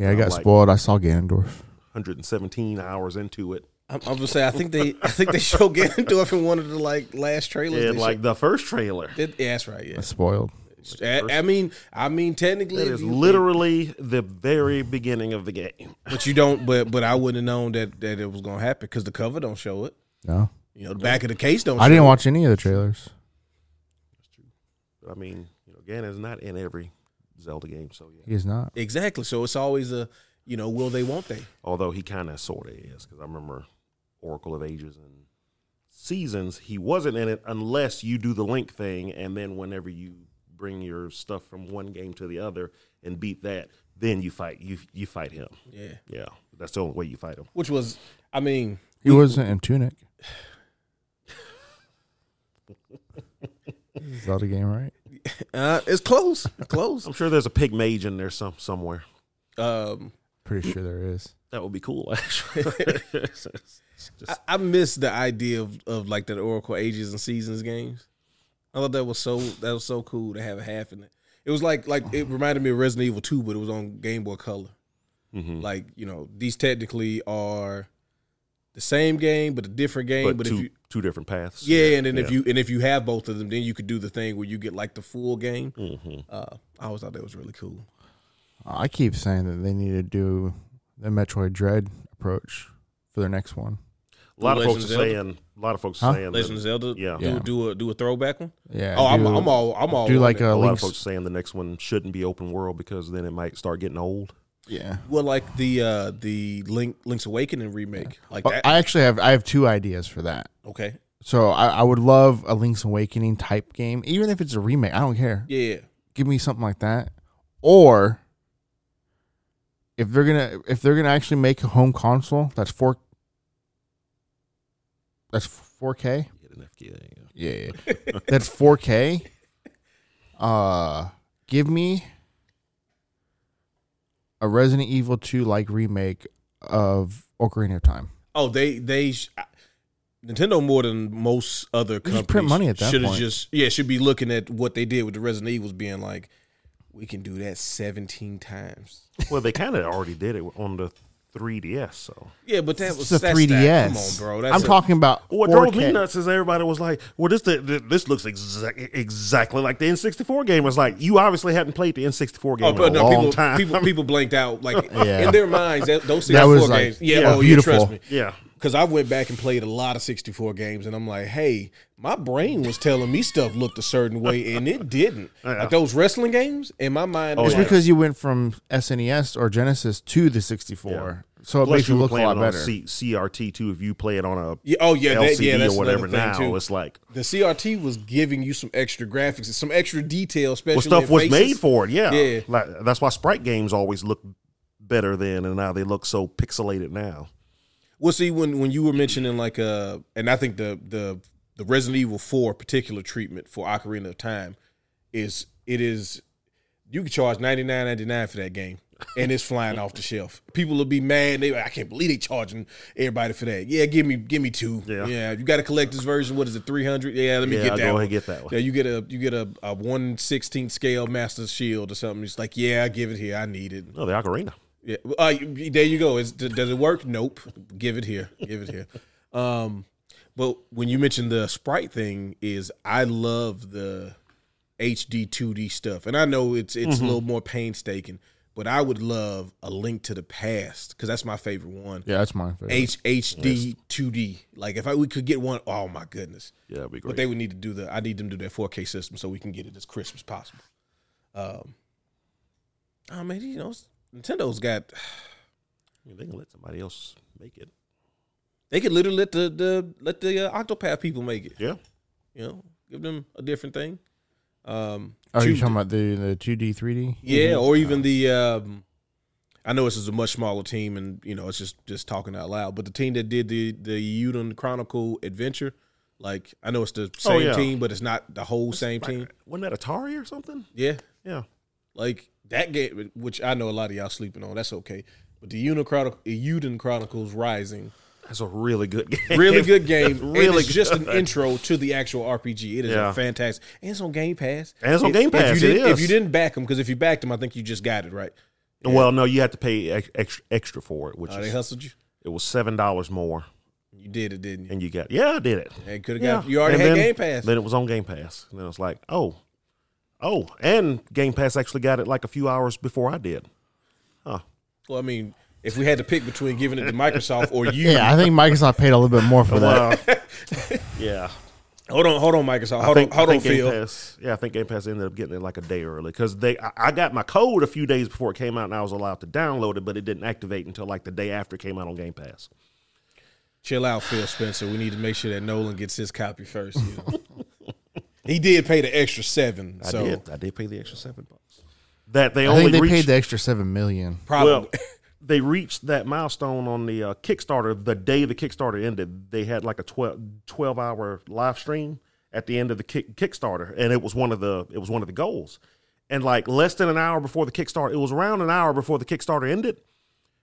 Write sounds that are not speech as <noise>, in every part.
Yeah, I got like- spoiled. I saw Ganondorf. 117 hours into it. I'm, I'm gonna say I think they I think they showed Ganondorf in one of the like last trailers. And they like the first trailer. It- yeah, that's right. Yeah, I spoiled. I, I mean, I mean, technically, it is if is you- literally the very beginning of the game. but you don't. But but I wouldn't have known that that it was gonna happen because the cover don't show it. No, You know, the back of the case don't. I show didn't it. watch any of the trailers. That's true. But I mean, you know, Ganon's not in every Zelda game, so yeah. He is not. exactly. So it's always a you know, will they, won't they? Although he kind of sort of is, because I remember Oracle of Ages and Seasons, he wasn't in it unless you do the link thing, and then whenever you bring your stuff from one game to the other and beat that, then you fight you you fight him. Yeah. Yeah, that's the only way you fight him. Which was, I mean, He wasn't in Tunic. <laughs> Zelda game, right? Uh, it's close, close. I'm sure there's a pig mage in there some somewhere. Um, Pretty sure there is. That would be cool, <laughs> actually. I, I miss the idea of, of like that Oracle Ages and Seasons games. I thought that was so that was so cool to have a half in it. It was like like it reminded me of Resident Evil Two, but it was on Game Boy Color. Mhm. Like you know, these technically are the same game, but a different game. But, But, two if you two different paths. yeah, and then if you and if you have both of them, then you could do the thing where you get like the full game. Mhm. Uh, I always thought that was really cool. I keep saying that they need to do the Metroid Dread approach for their next one. a lot of Legend folks of are saying a lot of folks Huh? saying Legend of Zelda, yeah. do, Yeah. do a do a throwback one. Yeah. Oh, I'm I'm all I'm all do like a a lot of folks saying the next one shouldn't be open world because then it might start getting old. Yeah. well like the uh the Link Link's Awakening remake like that. I actually have I have two ideas for that. okay, So I, I would love a Link's Awakening type game, even if it's a remake. I don't care. yeah, Give me something like that. Or if they're gonna if they're gonna actually make a home console that's four that's four K. Yeah, yeah. that's four K. <laughs> Uh, give me a Resident Evil Two like remake of Ocarina of Time. Oh, they they sh- Nintendo more than most other companies print money at that should have point. just yeah should be looking at what they did with the Resident Evils being like we can do that 17 times. Well, they kind of already did it on the 3DS. So Yeah, but that was It's a 3DS. that. Come on, bro. That's I'm a- talking about what drove 4K. me nuts is everybody was like, "Well, this the, the- this looks exa- exactly like the N64 game." It's like you obviously hadn't played the N64 game Oh, in a no, long people, time. people people blanked out like <laughs> Yeah. in their minds that, those 64 That was like- games. Yeah, yeah, oh, yeah, beautiful. trust me. yeah, Because I went back and played a lot of 64 games, and I'm like, hey, my brain was telling me stuff looked a certain way, and it didn't. <laughs> Yeah. Like those wrestling games, in my mind, Oh, It's like, because you went from SNES or Genesis to the 64, so it Plus makes you were look a lot it on better. C- CRT too. If you play it on a yeah, oh yeah, that, yeah, that's or whatever thing now, too. it's like the CRT was giving you some extra graphics, some extra detail, especially well, stuff was faces. made for it. Yeah, Yeah. Like, that's why sprite games always look better then, and now they look so pixelated now. Well, see, when when you were mentioning like uh, and I think the the the Resident Evil Four particular treatment for Ocarina of Time is it is you can charge ninety nine ninety nine for that game. And it's flying off the shelf. People will be mad. They, I can't believe they charging everybody for that. Yeah, give me, give me two. Yeah. yeah. You got a collector's version. What is it? Three hundred. Yeah, let me Yeah, get I'll that go one. and get that one. Yeah, you get a you get a, a one sixteenth scale Master Shield or something. It's like, yeah, I give it here. I need it. Oh, the ocarina. Yeah. Uh, there you go. Is, does it work? Nope. Give it here. Give it here. Um, but when you mentioned the sprite thing, is I love the HD 2D stuff, and I know it's it's Mm-hmm. a little more painstaking, but I would love a Link to the Past because that's my favorite one. Yeah, that's my favorite. H HD 2D. Like if I we could get one, oh my goodness. Yeah, that'd be But they would need to do the. I need them to do their 4K system so we can get it as crisp as possible. Um, oh man, you know, Nintendo's got. <sighs> I mean, they can let somebody else make it. They could literally let the the let the uh, Octopath people make it. Yeah. You know, give them a different thing. Um, Are you choose- talking about the the 2D, 3D? yeah, or even the. Um, I know this is a much smaller team, and you know it's just just talking out loud. But the team that did the the Eiyuden Chronicle Adventure, like I know it's the same Oh, yeah. team, but it's not the whole same team. Wasn't that Atari or something? Yeah, Yeah. like that game, which I know a lot of y'all sleeping on. That's okay. But the Eiyuden Chronicle, Eiyuden Chronicles Rising, That's a really good <laughs> game. really good game. <laughs> Really, just an intro to the actual RPG. It is Yeah. a fantastic, and it's on Game Pass. And it's on Game Pass, If you, it didn't, if you didn't back them, because if you backed them, I think you just got it right. Well, no, you had to pay extra extra for it, which oh, they is, hustled you. it was seven dollars more, You did it, didn't you? and you got yeah, I did it. Hey, could have Yeah, got. You already And had then- Game Pass. Then it was on Game Pass, and then it was like, oh, oh, and Game Pass actually got it like a few hours before I did. Huh. Well, I mean, if we had to pick between giving it to Microsoft or you, Yeah, I think Microsoft paid a little bit more for that. Well, <laughs> yeah, hold on, hold on, Microsoft, hold think, on, hold on, Game Phil. Pass, yeah, I think Game Pass ended up getting it like a day early because they, I, I got my code a few days before it came out, and I was allowed to download it, but it didn't activate until like the day after it came out on Game Pass. Chill out, Phil Spencer. We need to make sure that Nolan gets his copy first. You know? <laughs> he did pay the extra seven, I so did, I did pay the extra seven bucks. That they I only think they reached, paid the extra seven million. probably. Well, they reached that milestone on the uh, Kickstarter the day the Kickstarter ended. They had like a 12, 12 hour live stream at the end of the kick, Kickstarter, and it was one of the it was one of the goals. And like less than an hour before the Kickstarter, it was around an hour before the Kickstarter ended.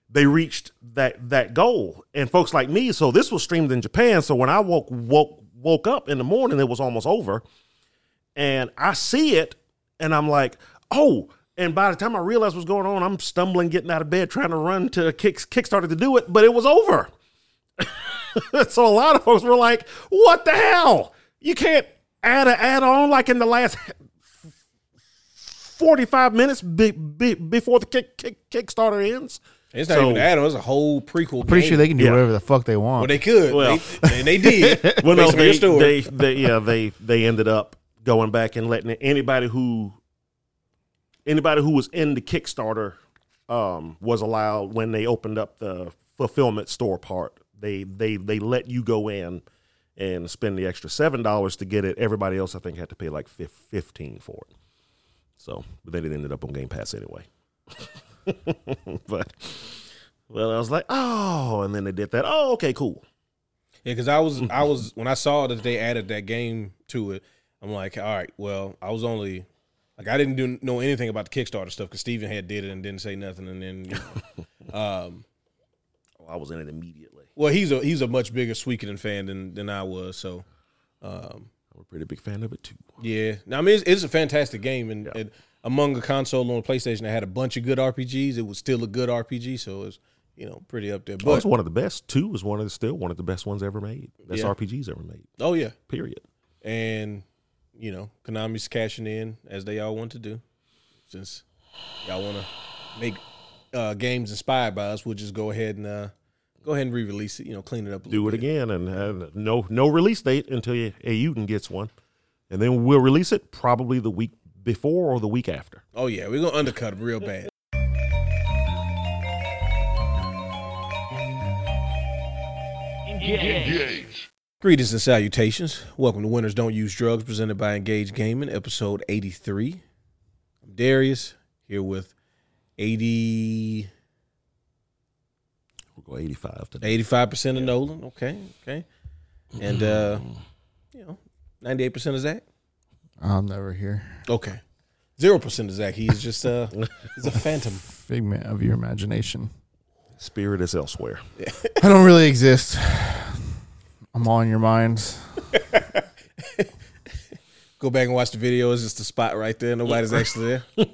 They reached that that goal, and folks like me. So this was streamed in Japan. So when I woke woke woke up in the morning, it was almost over, and I see it, and I'm like, oh. And by the time I realized what's going on, I'm stumbling, getting out of bed, trying to run to kick, Kickstarter to do it, but it was over. <laughs> so a lot of folks were like, "What the hell? You can't add an add-on like in the last 45 minutes be, be, before the kick, kick, Kickstarter ends." it's not So- even an add-on; it's a whole prequel. Pretty game. sure they can do Yeah. whatever the fuck they want. Well, they could. Well- they, and they did. <laughs> Well, no, based your they, story. they, they, yeah, they, they ended up going back and letting anybody who, anybody who was in the Kickstarter, um, was allowed when they opened up the fulfillment store part. They, they, they let you go in and spend the extra seven dollars to get it. Everybody else, I think, had to pay like fif- fifteen for it. So, but then it ended up on Game Pass anyway. <laughs> but, well, I was like, oh, and then they did that. Oh, okay, cool. Yeah, because I was I was when I saw that they added that game to it, I'm like, all right, well, I was only like I didn't do know anything about the Kickstarter stuff because Steven had did it and didn't say nothing, and then you know, <laughs> um, Oh, I was in it immediately. well, he's a he's a much bigger Suikoden fan than than I was, so um, I'm a pretty big fan of it too. yeah. Now I mean, it's, it's a fantastic game, and, and among the console on the PlayStation that had a bunch of good RPGs, it was still a good RPG, so it's you know pretty up there. But But it's one of the best. Two is one of the still one of the best ones ever made. Best Yeah. RPGs ever made. oh yeah, Period. and you know Konami's cashing in as they all want to do, since y'all want to make uh, games inspired by us. We'll just go ahead and uh, go ahead and re-release it. You know, clean it up. A Do it bit. again, and uh, no no release date until you, Eiyuden gets one, and then we'll release it probably the week before or the week after. Oh yeah, we're gonna undercut them real bad. Greetings and salutations. Welcome to Winners Don't Use Drugs, presented by Engage Gaming, episode 83. I'm Darius, here with 80, We'll go 85 today. 85% of Nolan. Okay, okay. And, uh, <clears throat> you know, 98% of Zach. I'm never here. Okay. 0% of Zach. He's just, uh, he's a <laughs> phantom. Figment of your imagination. Spirit is elsewhere. <laughs> I don't really exist. I'm all in your minds. <laughs> Go back and watch the video. It's just a spot right there. Nobody's actually there. <laughs>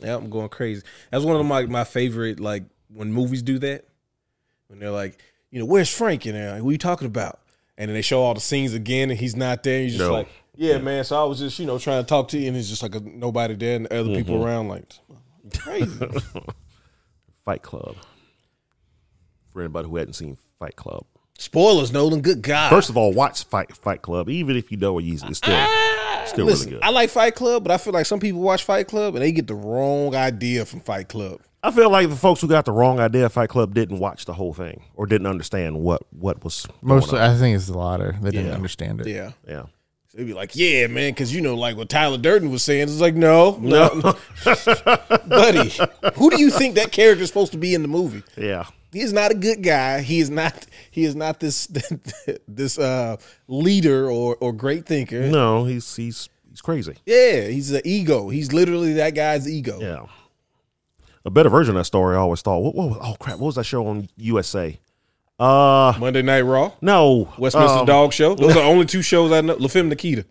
yeah, I'm going crazy. That's one of my my favorite like when movies do that. When they're like, you know, where's Frank in there? Like, what are you talking about? And then they show all the scenes again, and he's not there. And you're just No. like, yeah, man. So I was just you know trying to talk to you, and it's just like a, nobody there, and the other people mm-hmm. around like crazy. <laughs> Fight Club. For anybody who hadn't seen Fight Club, Spoilers, Nolan. Good God. first of all, watch Fight Fight Club. Even if you know it's it's still still Listen, really good. I like Fight Club, but I feel like some people watch Fight Club and they get the wrong idea from Fight Club. I feel like the folks who got the wrong idea of Fight Club didn't watch the whole thing or didn't understand what what was going Mostly, on. I think it's the latter. They didn't Yeah. understand it. Yeah. Yeah. They'd be like, yeah, man, because you know, like what Tyler Durden was saying. It's like, no, no, <laughs> buddy. Who do you think that character is supposed to be in the movie? <laughs> Yeah. He is not a good guy. He is not. He is not this <laughs> this uh, leader or or great thinker. No, he's he's he's crazy. Yeah, he's an ego. He's literally that guy's ego. Yeah. A better version of that story, I always thought, what, what, oh crap, what was that show on USA? Uh, Monday Night Raw, no, Westminster um, Dog Show. Those are the <laughs> only two shows I know. La Femme Nikita.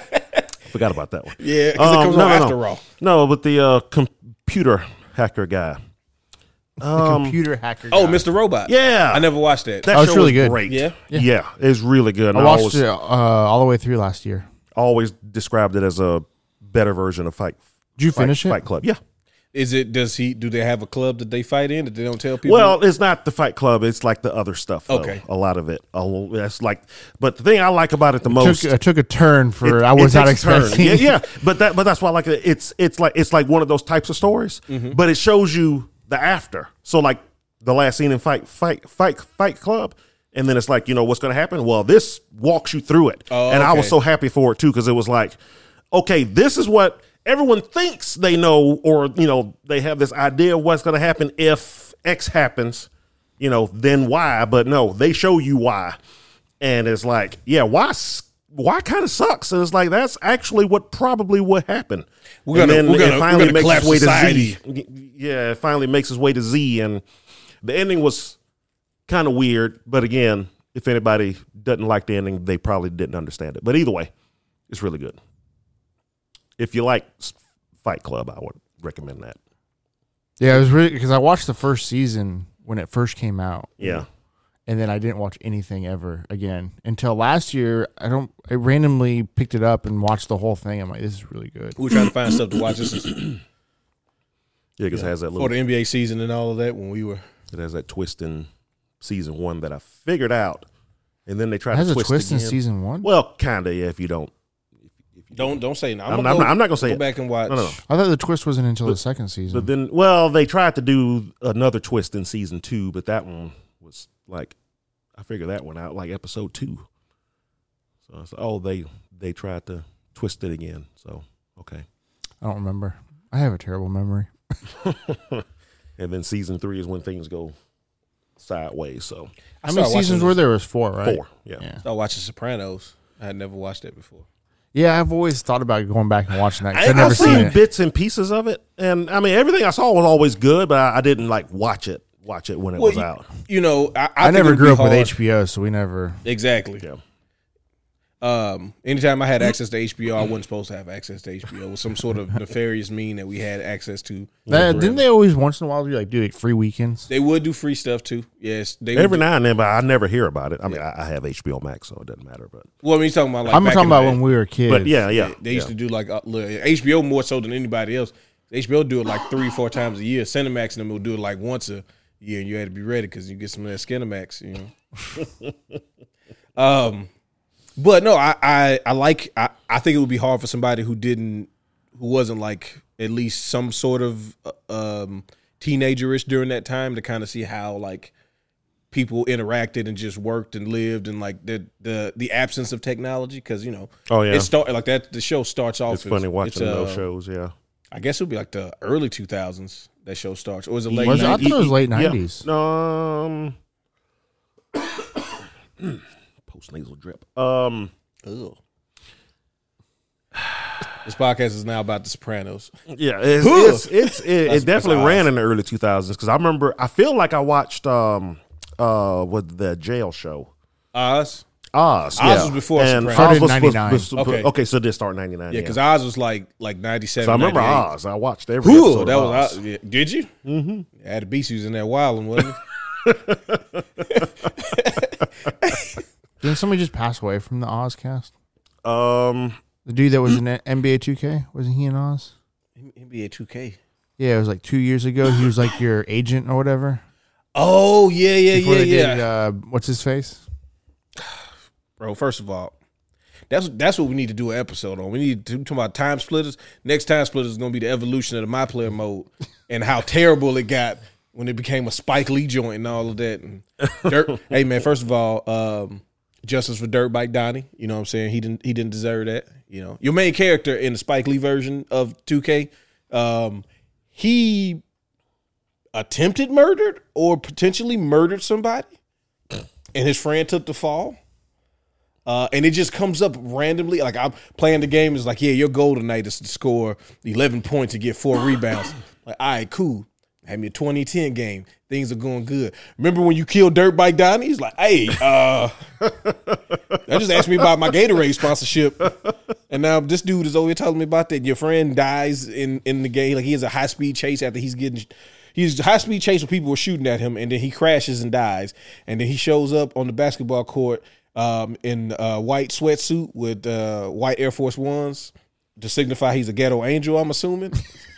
<laughs> Forgot about that one. Yeah, because it Um, comes no, on no, no. after Raw. No, but the uh, computer hacker guy. Um, Computer hacker. Oh. Mr. Robot. yeah, I never watched that. That Oh, it's show really was good. Great. Yeah? yeah, yeah, it's really good. I And watched always, it uh, all the way through last year. always described it as a better version of Fight. Did you Fight, finish it? Fight Club. Yeah. Is it? Does he? Do they have a club that they fight in that they don't tell people? Well, it's not the Fight Club. It's like the other stuff. though. Okay. a lot of it. Oh, that's like. But the thing I like about it the most. Took, it took a turn for it- I was not takes a expecting. Yeah, yeah, but that but that's why I like it. It's it's like it's like one of those types of stories, Mm-hmm. but it shows you the after. So like the last scene in Fight Fight Fight Fight Club, and then it's like you know what's going to happen. Well, this walks you through it, Oh, and I was so happy for it too because it was like, okay, this is what everyone thinks they know, or you know they have this idea of what's going to happen if X happens. You know, then why? But no, they show you why and it's like, yeah, why? Why kind of sucks? And it's like that's actually what probably would happen. We're And gonna- then we're it gonna- we're finally makes its way society. to z Yeah, it finally makes its way to Z, and the ending was kind of weird. But again, if anybody doesn't like the ending, they probably didn't understand it. But either way, it's really good. If you like Fight Club, I would recommend that. Yeah, it was really because I watched the first season when it first came out. Yeah. and then I didn't watch anything ever again until last year. I don't. I randomly picked it up and watched the whole thing. I'm like, this is really good. We're trying to find stuff to watch. This is <clears throat> Yeah, because it has that for little the NBA season and all of that. When we were, It has that twist in season one that I figured out, and then they try It has to a twist, twist in again. season one. Well, kinda. Yeah, if you don't. If you don't don't say. No, I'm, gonna I'm go- not, I'm not gonna say go it. back and watch. No, no, no. I thought the twist wasn't until the second season. But then, well, they tried to do another twist in season two, but that one was like, I figured that one out like episode two. So I was like, oh, they they tried to twist it again. So okay, I don't remember. I have a terrible memory. <laughs> and then season three is when things go sideways. So I How many seasons watching- were there? Was four, right? four, yeah. Yeah. Started watching Sopranos. I had never watched that before. Yeah, I've always thought about going back and watching that. I, I've never I've seen seen it. bits and pieces of it, and I mean everything I saw was always good, but I, I didn't like watch it. Watch it when it Well, was you- out. You know, I, I, I, never grew be up with HBO, so we never. Exactly. Yeah. Um, anytime I had access to HBO, I wasn't supposed to have access to HBO. It was some sort of <laughs> nefarious mean that we had access to. That, didn't they always once in a while do like do like free weekends? They would do free stuff too. Yes, they Every would do- now and then, but I never hear about it. I mean, I, I have HBO Max, so it doesn't matter. But Well, I mean, you're talking about like I'm back talking in the about day. when we were kids. but yeah, yeah, They used yeah. to do like uh, look, HBO more so than anybody else. HBO do it like three, four times a year. Cinemax and them will do it like once a year, and you had to be ready because you get some of that Skinemax, you know. <laughs> um, but no, I I, I like I, I think it would be hard for somebody who didn't who wasn't like at least some sort of uh, um teenagerish during that time to kind of see how like people interacted and just worked and lived and like the the the absence of technology because you know Oh, yeah. it start like that the show starts off It's funny watching it's, those uh, shows. Yeah, I guess it would be like the early 2000s that show starts or was it late Was it? I 90s? thought it was late Yeah. 90s. Um, post nasal drip. Um, Ugh. <sighs> This podcast is now about The Sopranos. yeah, it's it's, it's it, it definitely ran odd. in the early two thousands because I remember. I feel like I watched um uh with the jail show. Oz? Oz, Oz yeah. was before and Sopranos. Oz was, was, 99. was, Okay. okay. so this start ninety nine. Yeah, because Oz was like like 97. so I remember Oz. I watched every Whew, episode. that of was Oz. Oz. Yeah. Did you? Mm-hmm. Yeah, the beast was in there wilding, wasn't he? <laughs> <laughs> Didn't somebody just pass away from the Oz cast? Um, The dude that was in NBA 2K wasn't he in Oz? NBA 2K. Yeah, it was like two years ago. He was like your agent or whatever. Oh yeah, yeah, Before yeah, they yeah. did, uh, what's his face? <sighs> Bro, first of all, that's that's what we need to do an episode on. We need to talk about time splitters. Next time splitters is gonna be the evolution of the my player mode <laughs> and how terrible it got when it became a Spike Lee joint and all of that. And <laughs> Dirt, hey man, first of all, um, justice for Dirt Bike Donnie. You know what I'm saying? He didn't he didn't deserve that. You know, your main character in the Spike Lee version of 2K, um, he attempted murdered or potentially murdered somebody, and his friend took the fall. Uh, and it just comes up randomly. Like I'm playing the game, is like, yeah, your goal tonight is to score 11 points and get four rebounds. Like, all right, cool. Had me a 2010 game. Things are going good. Remember when you killed Dirt Bike Donnie? He's like, hey, uh, <laughs> I just asked me about my Gatorade sponsorship. And now this dude is over here telling me about that. Your friend dies in, in the game. Like he has a high speed chase after he's getting he's high speed chase when people were shooting at him, and then he crashes and dies. And then he shows up on the basketball court um, in a white sweatsuit with uh, white Air Force Ones to signify he's a ghetto angel. I'm assuming. <laughs>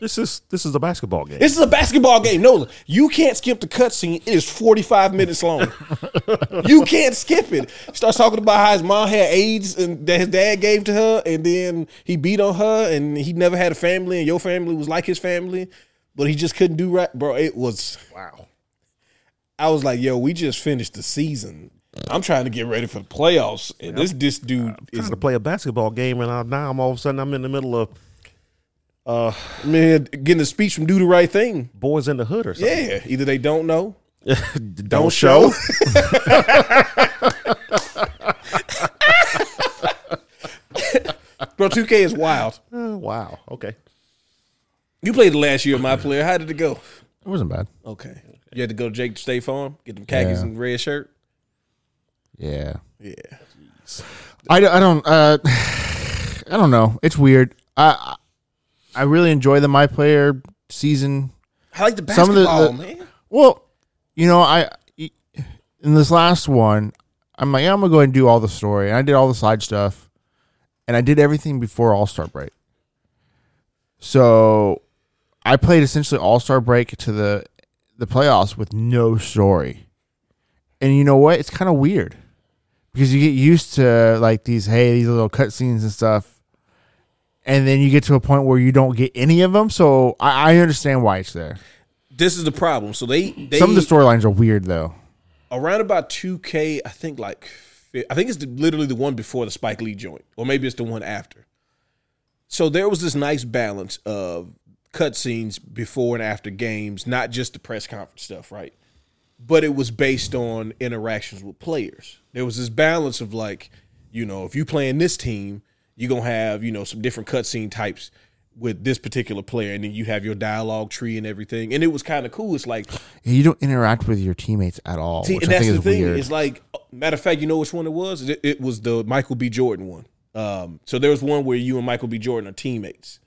This is this is a basketball game. This is a basketball game. No, you can't skip the cutscene. It is 45 minutes long. <laughs> you can't skip it. Starts talking about how his mom had AIDS and that his dad gave to her, and then he beat on her, and he never had a family, and your family was like his family, but he just couldn't do right. Bro, it was wow. I was like, yo, we just finished the season. I'm trying to get ready for the playoffs, and this this dude is trying to play a basketball game, and I, now I'm all of a sudden I'm in the middle of uh man getting a speech from Do the Right Thing. Boys in the Hood or something. Yeah, either they don't know, don't, <laughs> don't show. <laughs> Bro, 2K is wild. Uh, wow. Okay. You played the last year of my player. How did it go? It wasn't bad. Okay. You had to go to Jake State Farm, get them khakis Yeah. and red shirt. Yeah. Yeah. I, don't- I don't uh <sighs> I don't know. It's weird. I I really enjoy the my player season. I like the Some of the- basketball, the- man. Well, you know, I in this last one, I'm like, yeah, I'm gonna go ahead and do all the story, and I did all the side stuff, and I did everything before All Star Break. So, I played essentially All Star Break to the the playoffs with no story, and you know what? It's kind of weird because you get used to like these hey these little cutscenes and stuff, and then you get to a point where you don't get any of them. So I, I understand why it's there. This is the problem. So they, they Some of the storylines are weird though. around about 2K, I think like I think it's the, literally the one before the Spike Lee joint, or maybe it's the one after. So there was this nice balance of cutscenes before and after games, not just the press conference stuff, right? But it was based on interactions with players. There was this balance of like, you know, if you playing this team, you're gonna have, you know, some different cutscene types with this particular player, and then you have your dialogue tree and everything. And it was kind of cool. It's like You don't interact with your teammates at all, See, and that's the thing. weird. It's like, matter of fact, you know which one it was? It, it was the Michael B. Jordan one. Um, so there was one where you and Michael B. Jordan are teammates.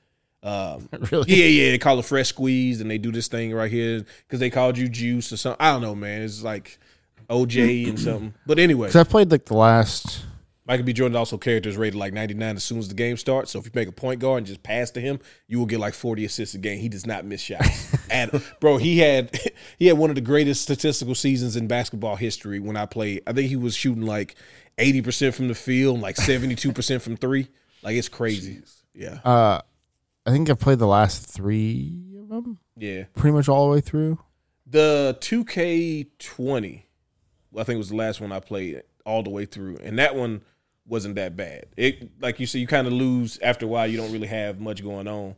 Um, <laughs> really? yeah, yeah. They call it fresh squeeze, and they do this thing right here because they called you Juice or something. I don't know, man. It's like OJ and something. But anyway, 'Cause I played like the last. Michael B. Jordan also character is rated like 99 as soon as the game starts. So if you make a point guard and just pass to him, you will get like 40 assists a game. He does not miss shots. <laughs> and bro, he had <laughs> he had one of the greatest statistical seasons in basketball history when I played. I think he was shooting like 80% from the field, like 72% from 3. Like it's crazy. Yeah. Uh, I think I played the last three of them, Yeah. pretty much all the way through. The 2K20, I think was the last one I played all the way through, and that one wasn't that bad. It like you said, you kind of lose after a while. You don't really have much going on.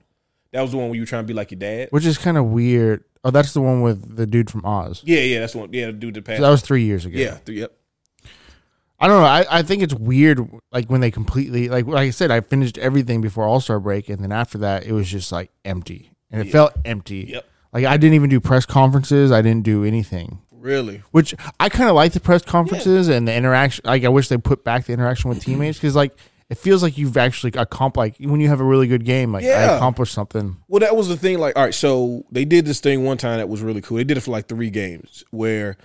That was the one where you were trying to be like your dad. which is kind of weird. Oh, that's the one with the dude from Oz. Yeah, yeah, that's the one. Yeah, the dude that passed. So that was three years ago. yeah, yep. I don't know. I, I think it's weird, like when they completely, like like I said, I finished everything before All Star break, and then after that, it was just like empty, and it Yeah. felt empty. Yep. Like I didn't even do press conferences. I didn't do anything. Really. Which I kind of like the press conferences and the interaction. Like I wish they put back the interaction with mm-hmm. teammates because like it feels like you've actually accomplished. Like when you have a really good game, like I accomplished something. Well, that was the thing. Like, all right, so they did this thing one time that was really cool. They did it for like three games where,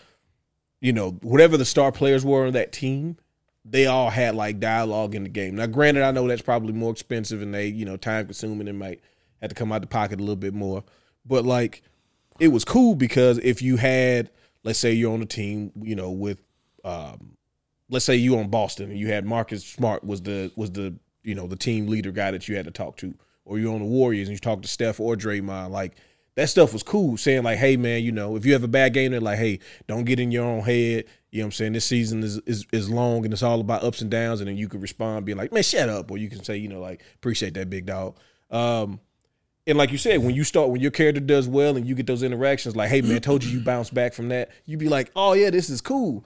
you know, whatever the star players were on that team, they all had like dialogue in the game. Now, granted, I know that's probably more expensive and they, you know, time consuming and might have to come out the pocket a little bit more. But like, it was cool because if you had, let's say you're on a team, you know, with, um, let's say you on Boston and you had Marcus Smart was the was the you know the team leader guy that you had to talk to, or you're on the Warriors and you talk to Steph or Draymond, like that stuff was cool. Saying like, hey man, you know, if you have a bad game, they're like, hey, don't get in your own head. You know what I'm saying? This season is, is is long and it's all about ups and downs, and then you can respond being like, man, shut up, or you can say, you know, like appreciate that big dog. Um, and like you said, when you start, when your character does well and you get those interactions, like, hey man, told you you <clears throat> bounce back from that, you'd be like, oh yeah, this is cool.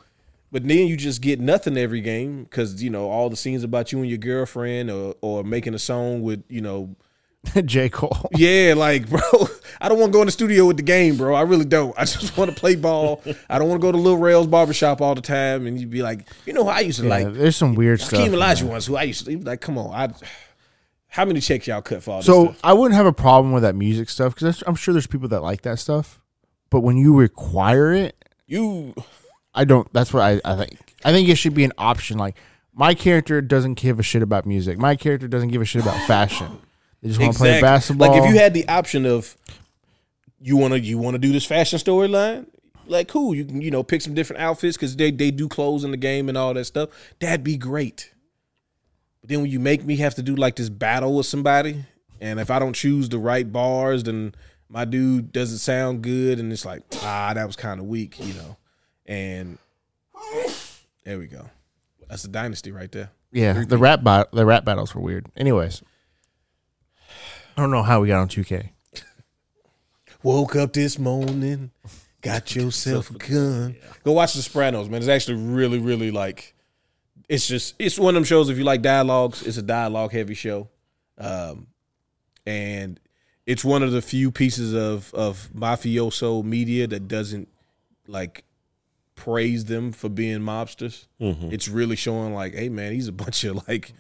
But then you just get nothing every game because you know all the scenes about you and your girlfriend, or or making a song with you know <laughs> J. Cole. Yeah, like, bro, <laughs> I don't want to go in the studio with the game, bro. I really don't. I just want to play ball. I don't want to go to Lil Rail's barbershop all the time. And you'd be like, you know, who I used to Yeah, like there's some weird stuff. Hakeem in Elijah ones who I used to like, come on. I how many checks y'all cut for all this So stuff? I wouldn't have a problem with that music stuff because I'm sure there's people that like that stuff. But when you require it, You I don't. That's what I, I think. I think it should be an option. Like my character doesn't give a shit about music. My character doesn't give a shit about fashion. They just want to play basketball. Like if you had the option of you want to you want to do this fashion storyline, like cool, you can you know pick some different outfits because they they do clothes in the game and all that stuff. That'd be great. But then when you make me have to do like this battle with somebody, and if I don't choose the right bars, then my dude doesn't sound good, and it's like ah that was kind of weak, you know. And there we go. That's a dynasty right there. yeah, the rap bat- the rap battles were weird. Anyways, I don't know how we got on 2K. Woke up this morning, got <laughs> yourself a gun. Go watch The Sopranos, man. It's actually really, really like. It's just it's one of them shows. If you like dialogues, it's a dialogue heavy show, um, and it's one of the few pieces of of mafioso media that doesn't like praise them for being mobsters. It's really showing like, hey man, he's a <laughs> bunch of like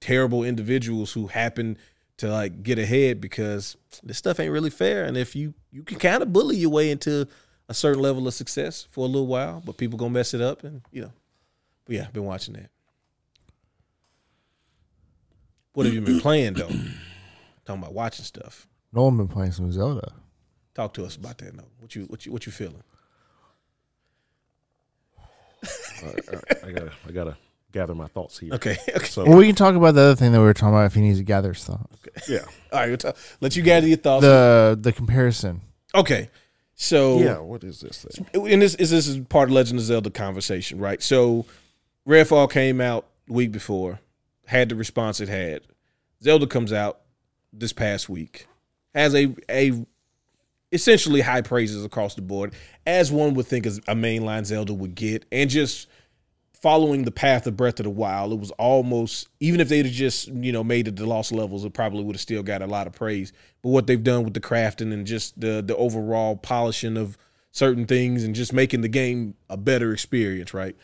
terrible individuals who happen to like get ahead because this stuff ain't really fair. And if you you can kind of bully your way into a certain level of success for a little while, but people gonna mess it up, and you know. But yeah, I've been watching that. What have you been playing though? <clears throat> Talking about watching stuff. Nolan been playing some Zelda. Talk to us about that. No, what you what you what you feeling? I gotta, I gotta gather my thoughts here. Okay, <laughs> okay. So Well, we can talk about the other thing that we were talking about if he needs to gather his thoughts. Okay. yeah, <laughs> All right, we'll talk, let you gather your thoughts. The the comparison. okay, so yeah. What is this thing? and this is this is part of Legend of Zelda conversation, right? So Redfall came out the week before, had the response it had. Zelda comes out this past week, has a a essentially high praises across the board, as one would think a mainline Zelda would get, and just following the path of Breath of the Wild, it was almost even if they'd have just you know made it the lost levels, it probably would have still got a lot of praise. But what they've done with the crafting and just the the overall polishing of certain things and just making the game a better experience, right?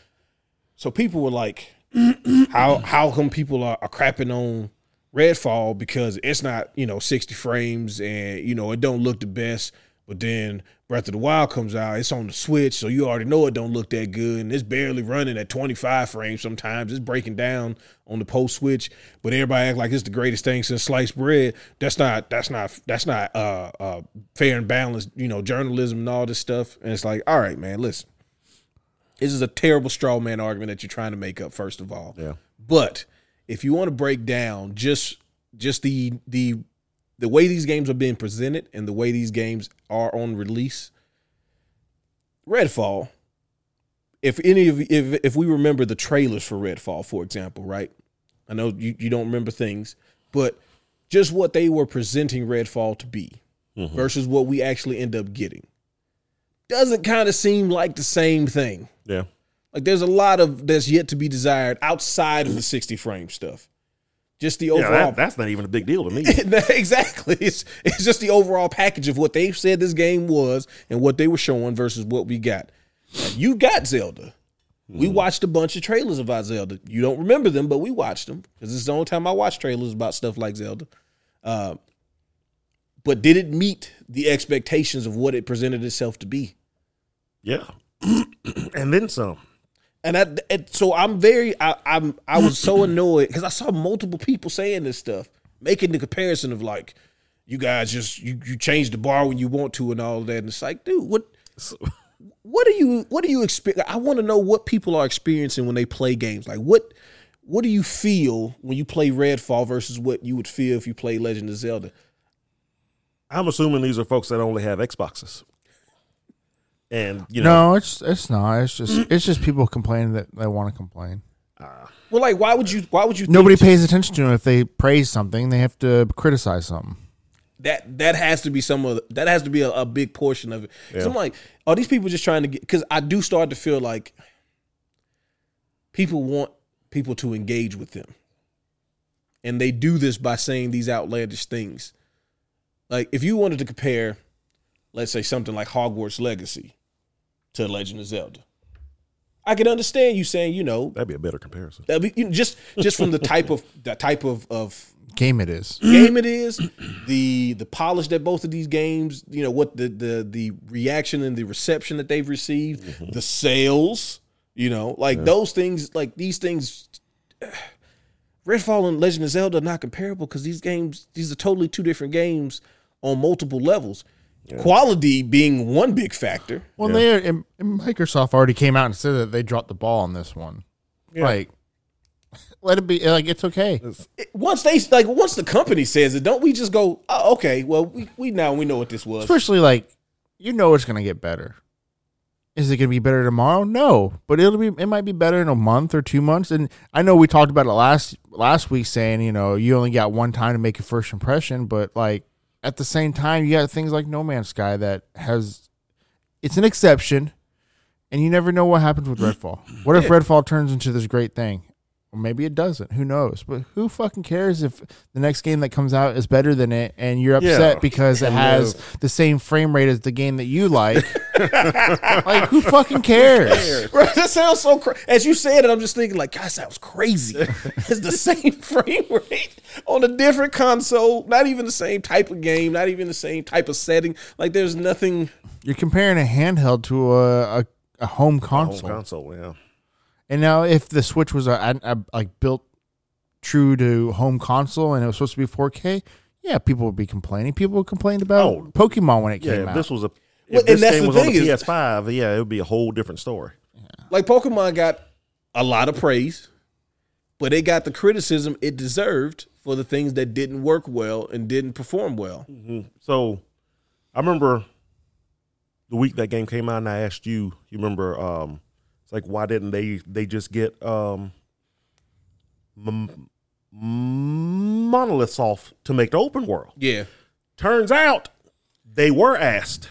So people were like, <clears throat> how how come people are, are crapping on Redfall because it's not you know 60 frames and you know it don't look the best, but then Breath of the Wild comes out, it's on the Switch, so you already know it don't look that good, and it's barely running at 25 frames. Sometimes it's breaking down on the post Switch, but everybody act like it's the greatest thing since sliced bread. That's not that's not that's not uh, uh, fair and balanced, you know, journalism and all this stuff. And it's like, all right, man, listen, this is a terrible straw man argument that you're trying to make up. First of all, Yeah. but if you want to break down just just the the the way these games are being presented and the way these games are on release, Redfall. If any of if if we remember the trailers for Redfall, for example, right? I know you, you don't remember things, but just what they were presenting Redfall to be mm-hmm. versus what we actually end up getting doesn't kind of seem like the same thing. Yeah. Like there's a lot of that's yet to be desired outside of the 60 frame stuff. Just the Yeah. overall That, that's not even a big deal to me. <laughs> exactly. It's it's just the overall package of what they said this game was and what they were showing versus what we got. Now, you got Zelda. We watched a bunch of trailers about Zelda. You don't remember them, but we watched them because it's the only time I watch trailers about stuff like Zelda. Uh, but did it meet the expectations of what it presented itself to be? yeah. <clears throat> and then some. And I, and so I'm very, I, I'm, I was so <clears throat> annoyed because I saw multiple people saying this stuff, making the comparison of like, you guys just you you change the bar when you want to and all that. And it's like, dude, what, <laughs> what do you, what do you expect? I want to know what people are experiencing when they play games. Like, what, what do you feel when you play Redfall versus what you would feel if you play Legend of Zelda? I'm assuming these are folks that only have Xboxes. And you know, No, it's it's not. It's just mm. it's just people complaining that they want to complain. Ah. Well, like, why would you, why would you? think Nobody pays attention to them if they praise something. They have to criticize something. that that has to be some of the, that has to be a, a big portion of it. Because I'm like, are these people just trying to get? Because I do start to feel like people want people to engage with them, and they do this by saying these outlandish things. Like if you wanted to compare, let's say something like Hogwarts Legacy to Legend of Zelda, I can understand you saying, you know, That'd be a better comparison. that'd be, you know, just just from the type of the type of of Game it is. game it is, the the polish that both of these games, you know, what the the the reaction and the reception that they've received, mm-hmm. the sales, you know, like those things, like these things. <sighs> Redfall and Legend of Zelda are not comparable because these games, these are totally two different games on multiple levels. Quality being one big factor. Well, they and, and Microsoft already came out and said that they dropped the ball on this one. Like, <laughs> let it be. Like, it's okay. Once they like, once the company says it, don't we just go, oh, okay, well, we, we now we know what this was. Especially like, you know, it's gonna get better. Is it gonna be better tomorrow? No, but it'll be. It might be better in a month or two months. And I know we talked about it last last week, saying you know you only got one time to make a first impression, but like at the same time, you got things like No Man's Sky that has. It's an exception, and you never know what happens with Redfall. What if Redfall turns into this great thing? Or maybe it doesn't. Who knows? But who fucking cares if the next game that comes out is better than it and you're upset Yeah. because it has the same frame rate as the game that you like? <laughs> like who fucking cares? Bro, that sounds so crazy. As you said it, I'm just thinking like, God, that sounds crazy. <laughs> it's the same <laughs> frame rate on a different console, not even the same type of game, not even the same type of setting. Like, there's nothing. You're comparing a handheld to a, a, a home Home console. console, yeah. And now if the Switch was a, a, a- like built true to home console and it was supposed to be 4K, yeah, people would be complaining. People complained about Oh. Pokemon when it Yeah, came if out. this was a Well, if this and that's game the was on thing the is- PS5, yeah, it would be a whole different story. Like, Pokemon got a lot of praise, but it got the criticism it deserved for the things that didn't work well and didn't perform well. So I remember the week that game came out and I asked you, you remember um it's like why didn't they they just get um m- Monolith Soft to make the open world? Yeah. Turns out they were asked,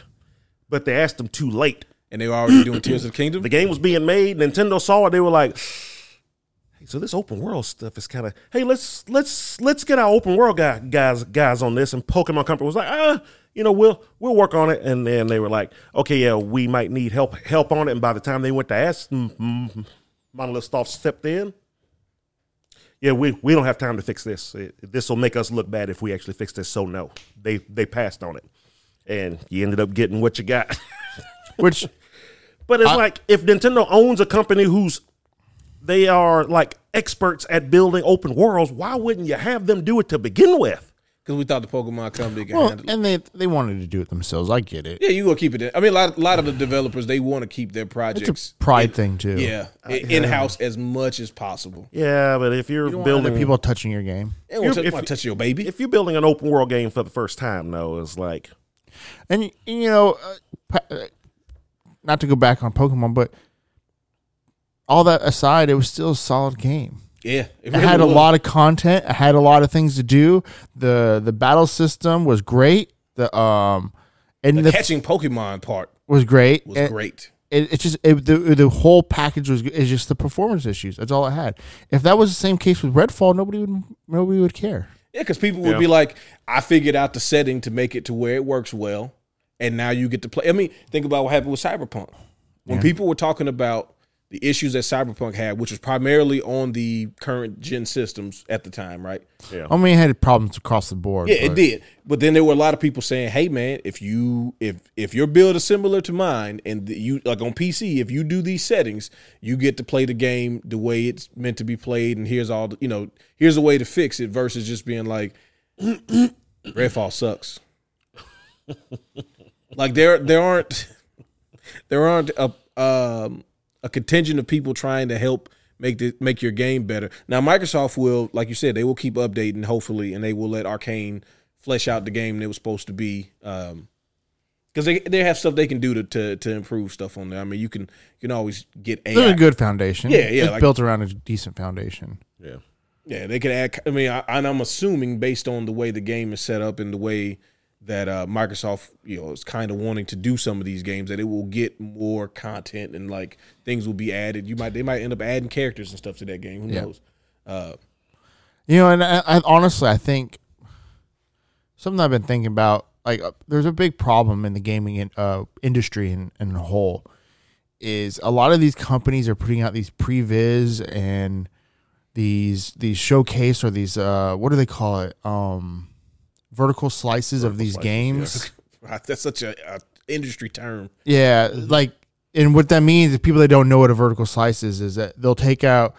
but they asked them too late. And they were already doing Tears of the Kingdom. The game was being made. Nintendo saw it. They were like, "Hey, so this open world stuff is kind of hey, let's let's let's get our open world guy, guys guys on this." And Pokemon Company was like, "Ah, you know, we'll we'll work on it." And then they were like, "Okay, yeah, we might need help help on it." And by the time they went to ask, mm, mm, Monolith Soft stepped in. Yeah, we, we don't have time to fix this. This will make us look bad if we actually fix this. So no, they they passed on it, and you ended up getting what you got. <laughs> Which But it's like if Nintendo owns a company who's they are like experts at building open worlds, why wouldn't you have them do it to begin with? Because we thought the Pokemon company could well, handle it. and they they wanted to do it themselves. I get it. Yeah, you gonna keep it. In. I mean, a lot, a lot of the developers they want to keep their It's projects, a pride thing too. yeah, in house as much as possible. Yeah, but if you're You don't want building people touching your game. They don't If- want if- to touch your baby. if you're building an open world game for the first time, though, it's like And, you know, uh, uh, not to go back on Pokemon, but all that aside, it was still a solid game. Yeah, It had a lot of content. It had a lot of things to do. the The battle system was great. The um, and The, the, catching Pokemon part was great. was And great. It, it's just it, the the whole package was is just the performance issues. That's all it had. If that was the same case with Redfall, nobody would nobody would care. Yeah, because people would Yeah. be like, I figured out the setting to make it to where it works well, and now you get to play. I mean, think about what happened with Cyberpunk. When people were talking about the issues that Cyberpunk had, which was primarily on the current gen systems at the time, right? yeah, I mean, it had problems across the board. Yeah, it did. But then there were a lot of people saying, "Hey, man, if you if if your build is similar to mine, and you like on PC, if you do these settings, you get to play the game the way it's meant to be played, and here's all the, you know, here's a way to fix it versus just being like, <clears throat> Redfall sucks. <laughs> like there there aren't <laughs> there aren't a um a contingent of people trying to help make the make your game better. Now Microsoft will, like you said, they will keep updating hopefully, and they will let Arkane flesh out the game it was supposed to be. Um, because they they have stuff they can do to, to to improve stuff on there. I mean, you can you can always get AI. There's a good foundation. Yeah, yeah, It's like- built around a decent foundation. yeah. Yeah, they could add. I mean, I, and I'm assuming based on the way the game is set up and the way that uh, Microsoft, you know, is kind of wanting to do some of these games, that it will get more content and like things will be added. You might they might end up adding characters and stuff to that game. Who Yeah. knows? Uh, You know, and I, I honestly, I think something I've been thinking about, like, uh, there's a big problem in the gaming in, uh, industry in, in whole, is a lot of these companies are putting out these previs and these these showcase or these uh, what do they call it? Um, vertical slices of these slices, games. <laughs> That's such a, a industry term. Yeah, mm-hmm. like, and what that means is people that don't know what a vertical slice is is that they'll take out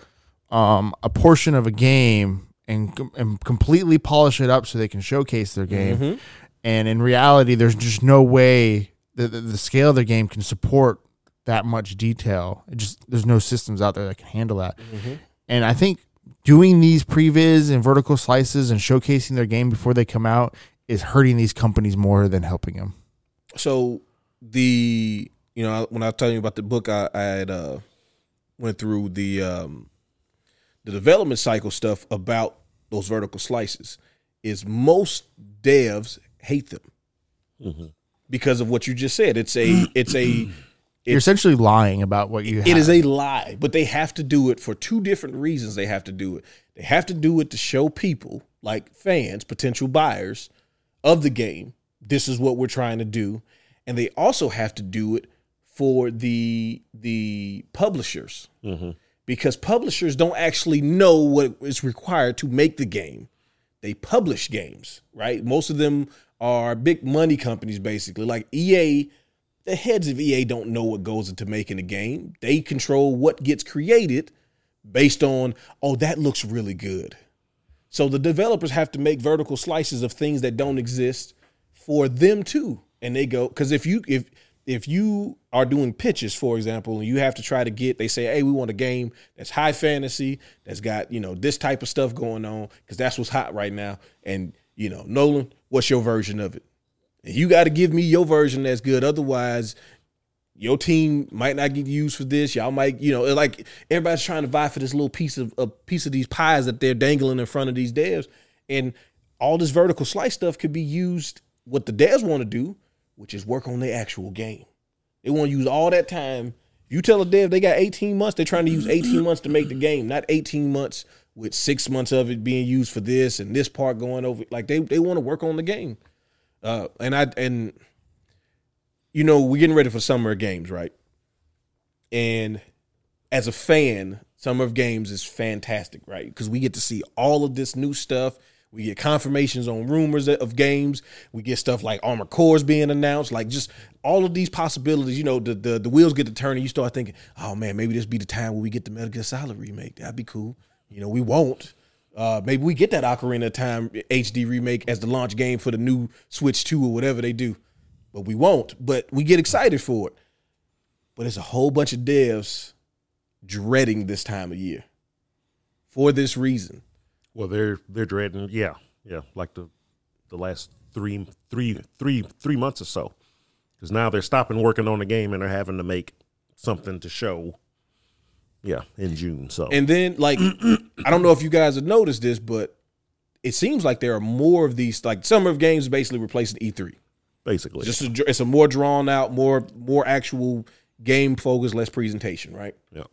um, a portion of a game and and completely polish it up so they can showcase their game. Mm-hmm. And in reality, there's just no way that the, the scale of their game can support that much detail. It just there's no systems out there that can handle that. Mm-hmm. And I think doing these previs and vertical slices and showcasing their game before they come out is hurting these companies more than helping them. so the you know when I was telling you about the book, I, I had uh, went through the um, the development cycle stuff about those vertical slices. Is most devs hate them because of what you just said. It's a it's a <clears throat> You're essentially lying about what you have. it is a lie, but they have to do it for two different reasons. They have to do it. They have to do it to show people, like fans, potential buyers of the game, this is what we're trying to do, and they also have to do it for the the publishers mm-hmm. because publishers don't actually know what is required to make the game. They publish games, right? Most of them are big money companies, basically, like EA the heads of EA don't know what goes into making a game. They control what gets created based on, oh, that looks really good. So the developers have to make vertical slices of things that don't exist for them too. And they go because if you if if you are doing pitches, for example, and you have to try to get, they say, hey, we want a game that's high fantasy, that's got you know this type of stuff going on because that's what's hot right now. And you know, Nolan, what's your version of it? And you got to give me your version that's good. Otherwise, your team might not get used for this. Y'all might, you know, like everybody's trying to vie for this little piece of a piece of these pies that they're dangling in front of these devs. And all this vertical slice stuff could be used what the devs want to do, which is work on their actual game. They want to use all that time. You tell a dev they got 18 months, they're trying to use 18 months to make the game, not 18 months with six months of it being used for this and this part going over. Like they they want to work on the game. Uh, and I and you know we're getting ready for summer games, right? And as a fan, summer of games is fantastic, right? Because we get to see all of this new stuff. We get confirmations on rumors of games. We get stuff like Armored Core's being announced, like just all of these possibilities. You know, the the, the wheels get to turning. You start thinking, oh man, maybe this be the time where we get the Metal Gear Solid remake. That'd be cool. You know, we won't. Uh, maybe we get that Ocarina of Time HD remake as the launch game for the new Switch 2 or whatever they do. But we won't. But we get excited for it. But there's a whole bunch of devs dreading this time of year for this reason. Well, they're they're dreading, yeah, yeah, like the the last three three three three months or so, because now they're stopping working on the game and they're having to make something to show. Yeah, in June. So And then, like, <clears throat> I don't know if you guys have noticed this, but it seems like there are more of these. Like, Summer of Games basically replacing E3. basically, Just a, it's a more drawn out, more more actual game focus, less presentation, right? yeah,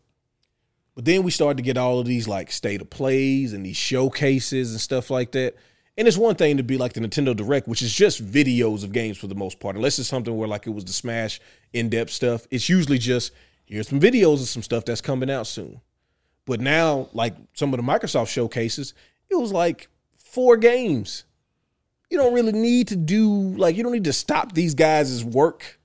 But then we started to get all of these like state of plays and these showcases and stuff like that. And it's one thing to be like the Nintendo Direct, which is just videos of games for the most part, unless it's something where like it was the Smash in depth stuff. It's usually just here's some videos of some stuff that's coming out soon. But now, like some of the Microsoft showcases, it was like four games. You don't really need to do like you don't need to stop these guys' work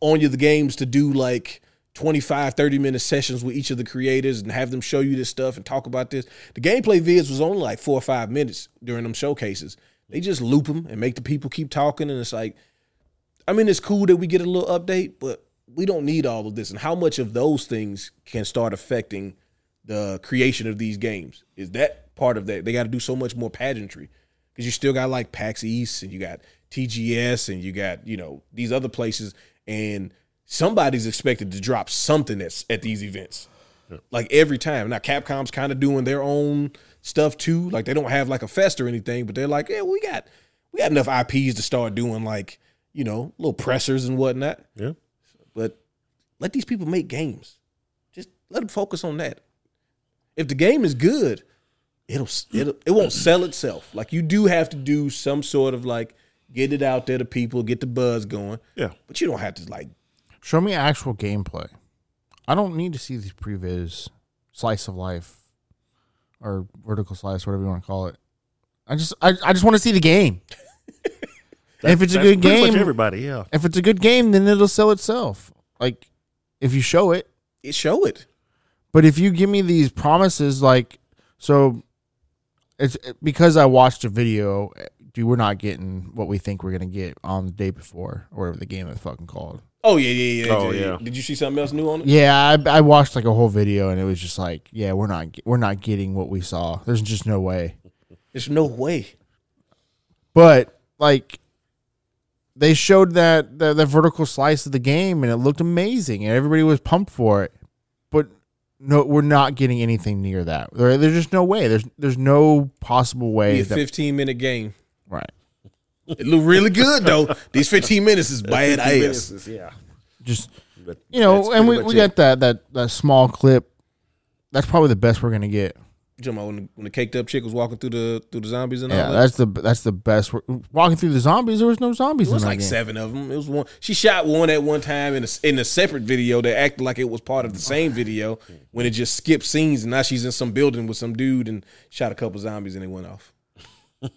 on you the games to do like 25 30 minute sessions with each of the creators and have them show you this stuff and talk about this the gameplay vids was only like four or five minutes during them showcases they just loop them and make the people keep talking and it's like i mean it's cool that we get a little update but we don't need all of this and how much of those things can start affecting the creation of these games? Is that part of that? They got to do so much more pageantry because you still got like PAX East and you got TGS and you got you know these other places and somebody's expected to drop something that's at these events. Like every time. Now Capcom's kind of doing their own stuff too. Like they don't have like a fest or anything but they're like yeah we got we got enough IPs to start doing like you know little pressers and whatnot. Yeah. But let these people make games. Just let them focus on that. If the game is good, it'll it'll it won't <clears throat> sell itself. Like you do have to do some sort of like get it out there to people, get the buzz going. Yeah. But you don't have to like Show me actual gameplay. I don't need to see these previs, slice of life, or vertical slice, whatever you want to call it. I just, I, I just want to see the game. <laughs> and if it's a good pretty much game, everybody, yeah. if it's a good game, then it'll sell itself. Like if you show it. it show it. But if you give me these promises, like so, it's because I watched a video. Eh, dude, we're not getting what we think we're gonna get on the day before, or whatever the game is fucking called. Oh yeah, yeah, yeah. Oh, yeah. yeah. Did you see something else new on it? Yeah, I, I watched like a whole video, and it was just like, yeah, we're not we're not getting what we saw. There's just no way. There's no way. But like, they showed that the, the vertical slice of the game, and it looked amazing, and everybody was pumped for it. But no, we're not getting anything near that. There, there's just no way. There's there's no possible Be way a that 15 minute game. right. It looked really good though. These 15 minutes is bad 50 ass. minutes is- yeah. Just But you know, and we, pretty we much got that that that small clip. That's probably the best we're gonna get. You when the, when the caked up chick was walking through the through the zombies and Yeah, all that? that's the that's the best. Walking through the zombies, there was no zombies. It was like game. seven of them. It was one. She shot one at one time in a, in a separate video that acted like it was part of the same video when it just skipped scenes and now she's in some building with some dude and shot a couple zombies and they went off. <laughs>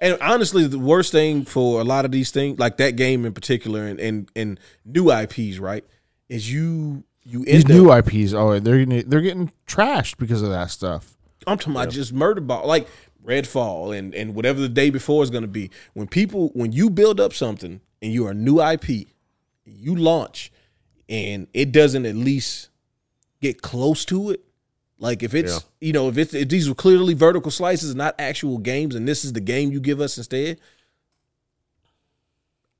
and honestly, the worst thing for a lot of these things, like that game in particular, and and, and new IPs, right, is you you These end new. IPs, oh, they're getting, they're getting trashed because of that stuff. I'm talking about just murder ball, like Redfall and and whatever the day before is going to be. When people, when you build up something and you're a new IP, you launch, and it doesn't at least get close to it. Like if it's Yeah. you know if it's if these are clearly vertical slices, not actual games, and this is the game you give us instead.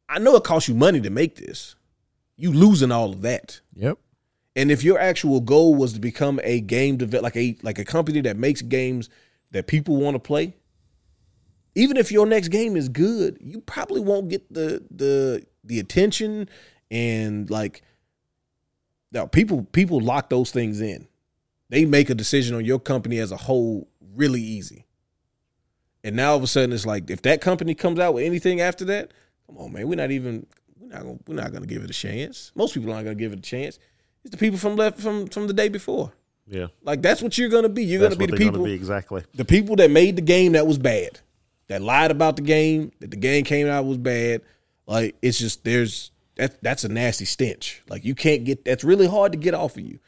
I know it costs you money to make this. You losing all of that. Yep. And if your actual goal was to become a game develop like a like a company that makes games that people want to play, even if your next game is good, you probably won't get the the the attention and like now people people lock those things in. They make a decision on your company as a whole really easy. And now all of a sudden it's like if that company comes out with anything after that, come on man, we're not even we're not gonna we're not gonna give it a chance. Most people aren't gonna give it a chance. It's the people from left from from the day before. Yeah. Like that's what you're gonna be. You're That's gonna be what the people be exactly. the people that made the game that was bad, that lied about the game, that the game came out was bad. Like it's just there's that that's a nasty stench. Like you can't get that's really hard to get off of you.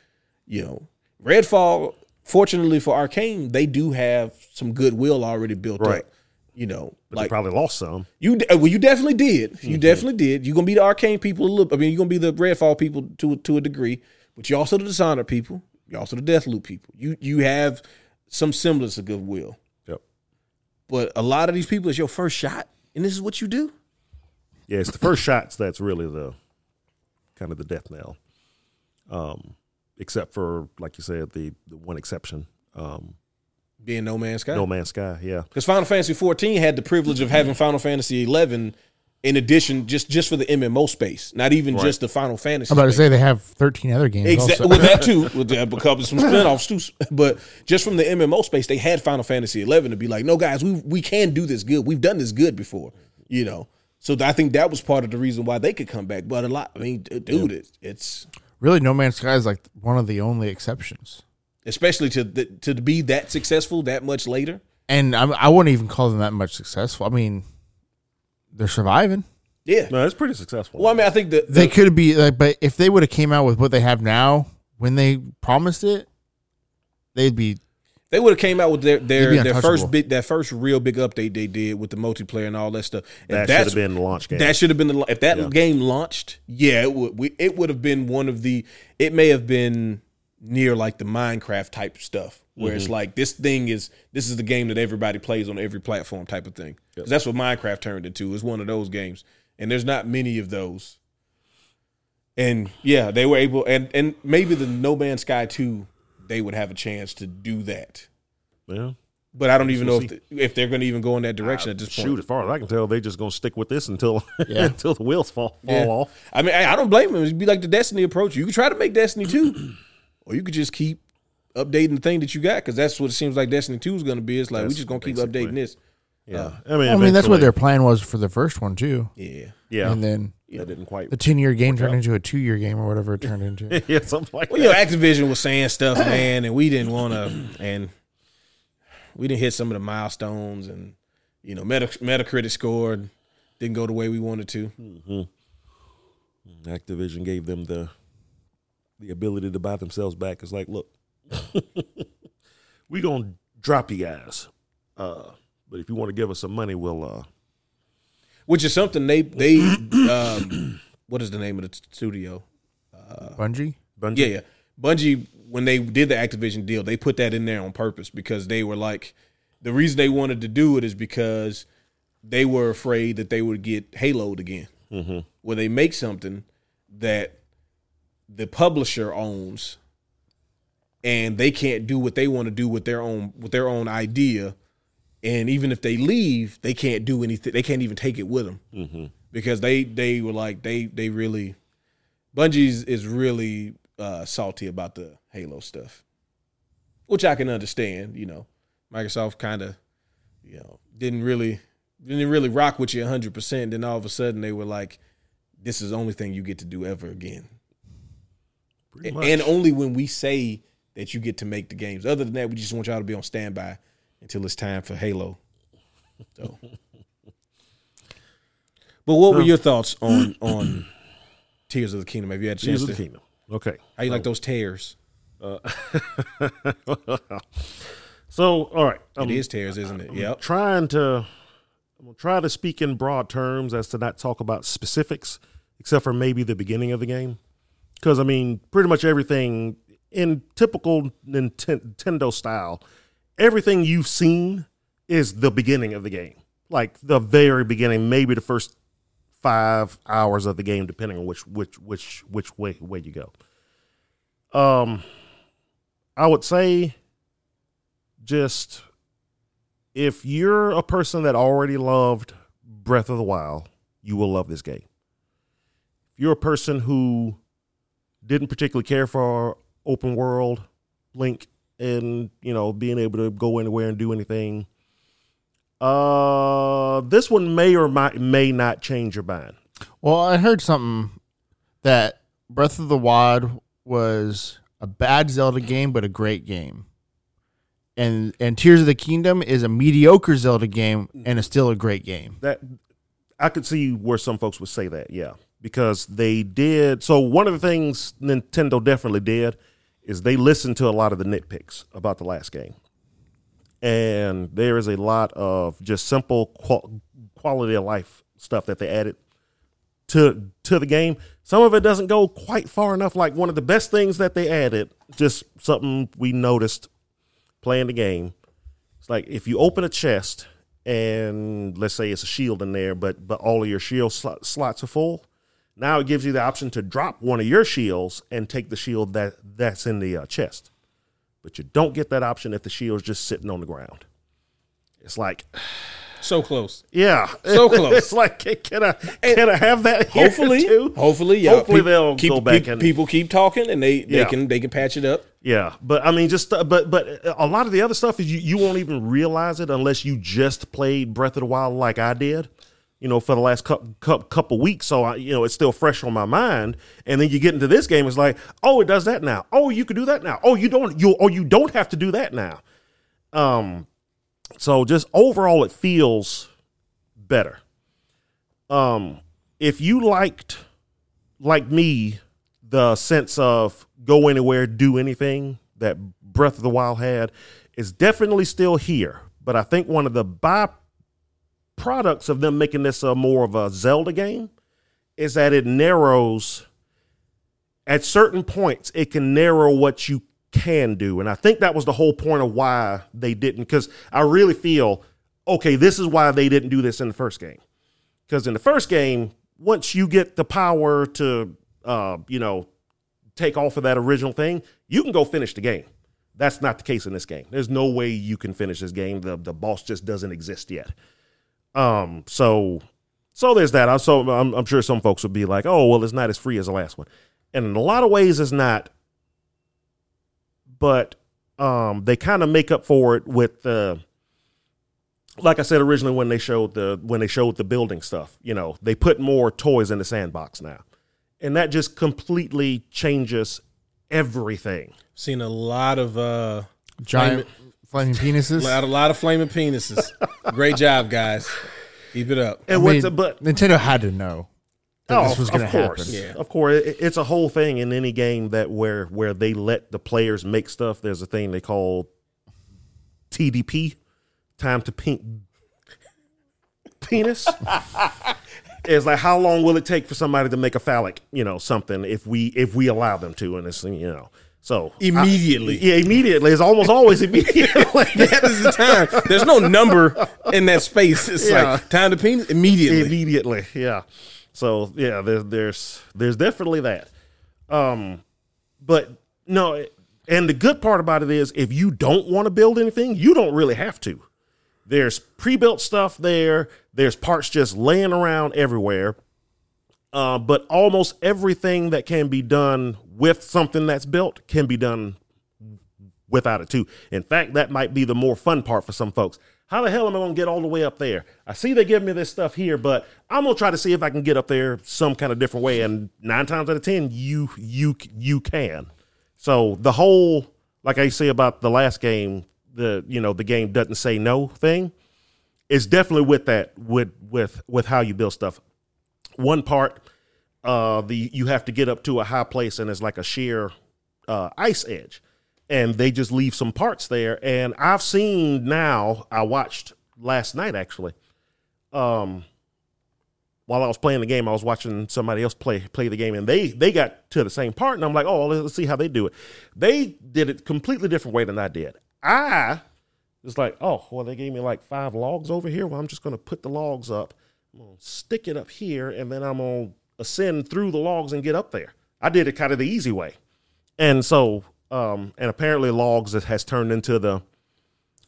You know, Redfall. Fortunately for Arkane, they do have some goodwill already built Right. up. You know, But like they probably lost some. you well, you definitely did. You definitely did. You're gonna be the Arkane people a little. I mean, you're gonna be the Redfall people to to a degree, but you're also the Dishonored people. You're also the Deathloop people. You you have some semblance of goodwill, Yep. but a lot of these people is your first shot, and this is what you do. Yeah, it's the first shots that's really the kind of the death knell. Um, except for like you said, the, the one exception, um, Being No Man's Sky, No Man's Sky. Yeah, because Final Fantasy 14 had the privilege of having Final Fantasy 11 in addition, just just for the MMO space, not even Right. just the Final Fantasy. I'm about to say they have 13 other games. Exactly. Also. With that too, <laughs> with that because some spinoffs too. But just from the MMO space, they had Final Fantasy eleven to be like, no, guys, we we can do this good. We've done this good before, you know. So I think that was part of the reason why they could come back. But a lot, I mean, d- dude, it's, it's really, No Man's Sky is like one of the only exceptions. Especially to the, to be that successful that much later. And I'm, I wouldn't even call them that much successful. I mean, they're surviving. Yeah. no, it's pretty successful. Well, I mean, I think that They could be like, but if they would have came out with what they have now when they promised it, they'd be They would have came out with their their, their first untouchable. big that first real big update they did with the multiplayer and all that stuff. If that should have been the launch game. That should have been the if that Yeah. game launched. Yeah, it would. We, it would have been one of the. It may have been near like the Minecraft type stuff, where Mm-hmm. it's like this thing is this is the game that everybody plays on every platform type of thing. 'Cause That's what Minecraft turned into. It's one of those games, and there's not many of those. And yeah, they were able, and and maybe the No Man's Sky two, they would have a chance to do that. yeah. But I don't even know We'll if the, if they're going to even go in that direction at this point. Shoot, as far as I can tell, they're just gonna stick with this until <laughs> Yeah. until the wheels fall fall Yeah. off. I mean, I, I don't blame them. It'd be like the Destiny approach. You could try to make Destiny 2, or you could just keep updating the thing that you got because that's what it seems like Destiny Two is going to be. It's like we That's just gonna keep updating this. Yeah, uh, I mean, I mean, that's what their plan was for the first one too. Yeah, Yeah, And then that didn't quite. the ten year game turned out. into a two year game or whatever it turned into. <laughs> yeah, something like that. well, you know. Activision was saying stuff, man, and we didn't want to, and we didn't hit some of the milestones, and you know, Meta, Metacritic scored didn't go the way we wanted to. Mm-hmm. Mm, Activision gave them the the ability to buy themselves back. It's like, look, <laughs> we gonna drop you guys, uh, but if you want to give us some money, we'll. Uh, Which is something they they <clears throat> um, what is the name of the studio? Bungie. Bungie. Yeah, yeah. Bungie, when they did the Activision deal, they put that in there on purpose because they were like, the reason they wanted to do it is because they were afraid that they would get haloed again. Mm-hmm. Where they make something that the publisher owns, and they can't do what they want to do with their own with their own idea, and even if they leave, they can't do anything. They can't even take it with them Mm-hmm. because they they were like they they really Bungie's is really uh, salty about the Halo stuff, which I can understand. You know, Microsoft kind of you know didn't really didn't really rock with you hundred percent. Then all of a sudden they were like, "This is the only thing you get to do ever again," Pretty A- much. And only when we say that you get to make the games. Other than that, we just want y'all to be on standby until it's time for Halo. So. <laughs> But what were your thoughts on on <clears throat> Tears of the Kingdom? Have you had a Tears chance of the Kingdom. Okay. How you like those tears? Uh, <laughs> so, all right. it is tears, isn't it? Yep. trying to I'm gonna try to speak in broad terms as to not talk about specifics, except for maybe the beginning of the game. Because I mean, pretty much everything in typical Nintendo style, everything you've seen is the beginning of the game, like the very beginning, maybe the first five hours of the game, depending on which which which which way way you go. Um, I would say just if you're a person that already loved Breath of the Wild, you will love this game. If you're a person who didn't particularly care for open world Link and you know being able to go anywhere and do anything, uh, this one may or might may not change your mind. Well, I heard something that Breath of the Wild was a bad Zelda game, but a great game. And and Tears of the Kingdom is a mediocre Zelda game and is still a great game. that I could see where some folks would say that, yeah, because they did. So one of the things Nintendo definitely did is they listened to a lot of the nitpicks about the last game, and there is a lot of just simple qual- quality of life stuff that they added to to the game. Some of it doesn't go quite far enough. Like one of the best things that they added, just something we noticed playing the game. It's like if you open a chest and let's say it's a shield in there, but but all of your shield slot, slots are full. Now it gives you the option to drop one of your shields and take the shield that that's in the uh, chest. But you don't get that option if the shield's just sitting on the ground. It's like, <sighs> So close. yeah, So <laughs> close. it's like, can, I can I have that? here Hopefully, too? hopefully, y'all, Hopefully peop- they'll keep, go back peop- and- people keep talking, and they, they Yeah. can they can patch it up. Yeah, but I mean, just uh, but but a lot of the other stuff is you, you won't even realize it unless you just played Breath of the Wild like I did, you know, for the last couple couple weeks. So I, you know, it's still fresh on my mind. And then you get into this game, it's like, oh, it does that now. Oh, you can do that now. Oh, you don't you or you don't have to do that now. Um, so just overall, it feels better. Um, if you liked like me the sense of go anywhere, do anything that Breath of the Wild had is definitely still here. But I think one of the byproducts of them making this a more of a Zelda game is that it narrows at certain points, it can narrow what you can do. And I think that was the whole point of why they didn't, because I really feel, okay, this is why they didn't do this in the first game. Because in the first game, once you get the power to, uh, you know, take off of that original thing, you can go finish the game. That's not the case in this game. There's no way you can finish this game. The the boss just doesn't exist yet. Um, so so there's that. I'm so I'm, I'm sure some folks would be like, oh well, it's not as free as the last one, and in a lot of ways, it's not. But um, they kind of make up for it with the. like I said originally when they showed the when they showed the building stuff, you know, they put more toys in the sandbox now. And that just completely changes everything. Seen a lot of uh, Giant flaming penises. lot, a lot of flaming penises. Great job, guys. Keep it up. And I what's mean, but Nintendo had to know that oh, this was of going to happen. Yeah. of course, It- it's a whole thing in any game that where where they let the players make stuff. There's a thing they call TDP, time to pink penis. <laughs> it's like how long will it take for somebody to make a phallic, you know, something if we if we allow them to, and it's you know, so Immediately. yeah, immediately. It's almost always <laughs> immediately. <laughs> that is the time. There's no number in that space. It's Yeah. like time to penis immediately. immediately. Yeah. So yeah, there's there's there's definitely that. Um, but no, and the good part about it is if you don't want to build anything, you don't really have to. There's pre-built stuff there. There's parts just laying around everywhere. Uh, but almost everything that can be done with something that's built can be done without it too. In fact, that might be the more fun part for some folks. How the hell am I going to get all the way up there? I see they give me this stuff here, but I'm going to try to see if I can get up there some kind of different way. And nine times out of ten, you you you can. So the whole, like I say about the last game, the you know the game doesn't say no thing, is definitely with that with with with how you build stuff. One part, uh, the you have to get up to a high place and it's like a sheer uh, ice edge and they just leave some parts there. And I've seen now, I watched last night actually. Um, while I was playing the game, I was watching somebody else play play the game, and they they got to the same part, and I'm like, oh, let's see how they do it. They did it completely different way than I did. I was like, oh, well, they gave me like five logs over here. Well, I'm just gonna put the logs up, I'm gonna stick it up here, and then I'm gonna ascend through the logs and get up there. I did it kind of the easy way. And so, um, and apparently logs has- has turned into the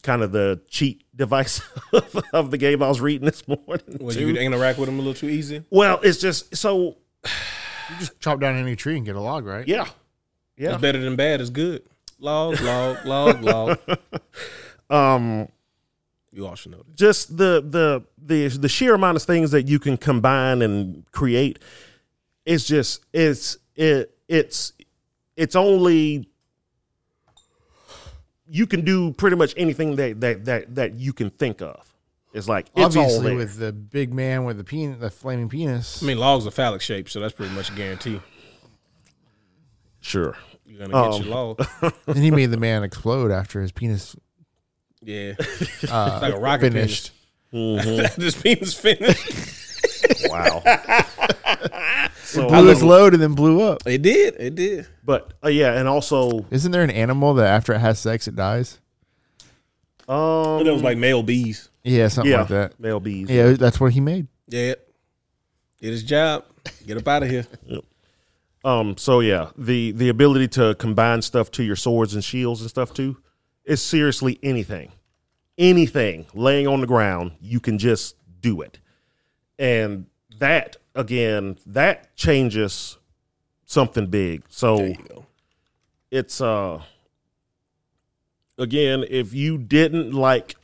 kind of the cheat device <laughs> of, of the game I was reading this morning. Was too. you interact with them a little too easy? well, it's just so You Just chop down any tree and get a log, right? yeah, yeah. It's better than bad. It's good. Log, log, log, log. <laughs> Um, You all should know this. just the the the the sheer amount of things that you can combine and create. It's just it's it it's it's only you can do pretty much anything that that that that you can think of. It's like it's Obviously, there. with the big man with the pen, the flaming penis. I mean, logs are phallic shaped, so that's pretty much a guarantee. sure. You're gonna get Um, your log. <laughs> and he made the man explode after his penis Yeah, <laughs> uh, like a rocket finished. <laughs> this penis finished. <laughs> Wow. so, Blew his load and then blew up. It did. It did. but uh, yeah, and also, Isn't there an animal that after it has sex it dies? um, It was like male bees. Yeah, something yeah, like that. male bees. Yeah, that's what he made. Yeah. Did his job. Get up out of here. Um. So yeah, the the ability to combine stuff to your swords and shields and stuff too is seriously anything, anything laying on the ground you can just do it, and that again that changes something big. So There you go. it's uh again if you didn't like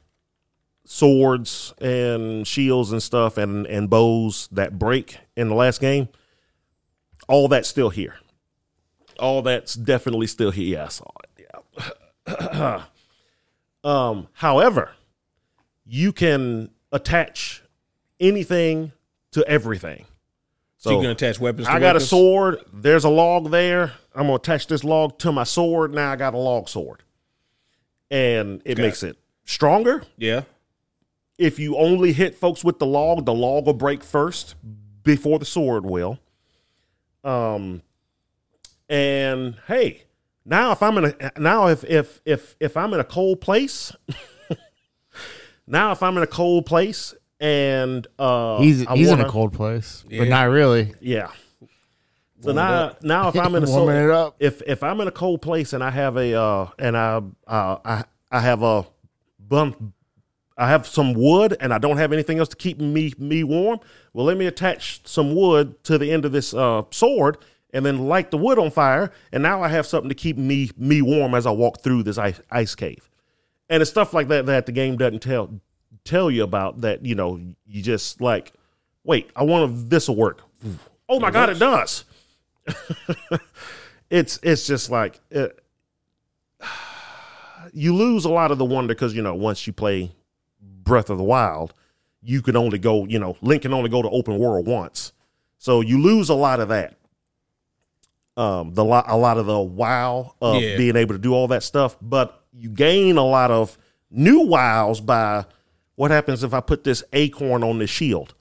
swords and shields and stuff and and bows that break in the last game all that's still here. All that's definitely still here. Yeah i saw it. Yeah <clears throat> um however you can attach anything to everything So, you can attach weapons. To I got a sword. There's a log there. I'm gonna attach this log to my sword. Now I got a log sword, and it Got makes it stronger. Yeah. If you only hit folks with the log, the log will break first before the sword will. Um, and hey, now if I'm in a now if if if if I'm in a cold place, <laughs> now if I'm in a cold place and uh He's I he's in wanna- a cold place, Yeah. but not really. yeah. So Warm now, up. now if I'm in a <laughs> so, Warming it up. if if I'm in a cold place and I have a uh and I uh I I have a bump I have some wood and I don't have anything else to keep me me warm, well let me attach some wood to the end of this uh sword and then light the wood on fire, and now I have something to keep me me warm as I walk through this ice, ice cave. And it's stuff like that that the game doesn't tell tell you about that, you know, you just like, wait, I want this will work. Oh my god, it does. <laughs> it's it's just like uh, it, <sighs> you lose a lot of the wonder because you know once you play Breath of the Wild, you can only go, you know, Link can only go to open world once, so you lose a lot of that. Um, the lot a lot of the wow of Yeah. being able to do all that stuff, but you gain a lot of new wows by what happens if I put this acorn on this shield.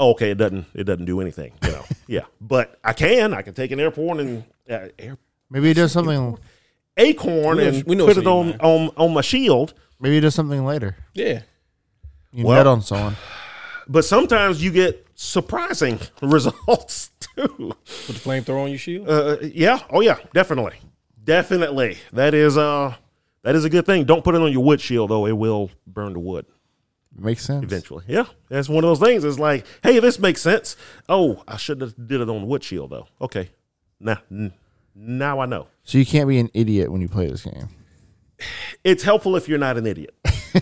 Oh, okay, it doesn't it doesn't do anything, you know. <laughs> yeah, but I can I can take an airport and uh, air, Maybe it does something. acorn We know- and we know put it on, mean. on on my shield. Maybe it does something later. Yeah. You Well- net on someone. But sometimes you get surprising <laughs> results too. Put the flamethrower on your shield. Uh, yeah, oh yeah, definitely, definitely. That is uh that is a good thing. Don't put it on your wood shield though; it will burn the wood Makes sense. eventually. Yeah, that's one of those things. It's like, hey, this makes sense. Oh, I shouldn't have did it on the wood shield though. Okay, now n- now I know. So you can't be an idiot when you play this game. It's helpful if you're not an idiot.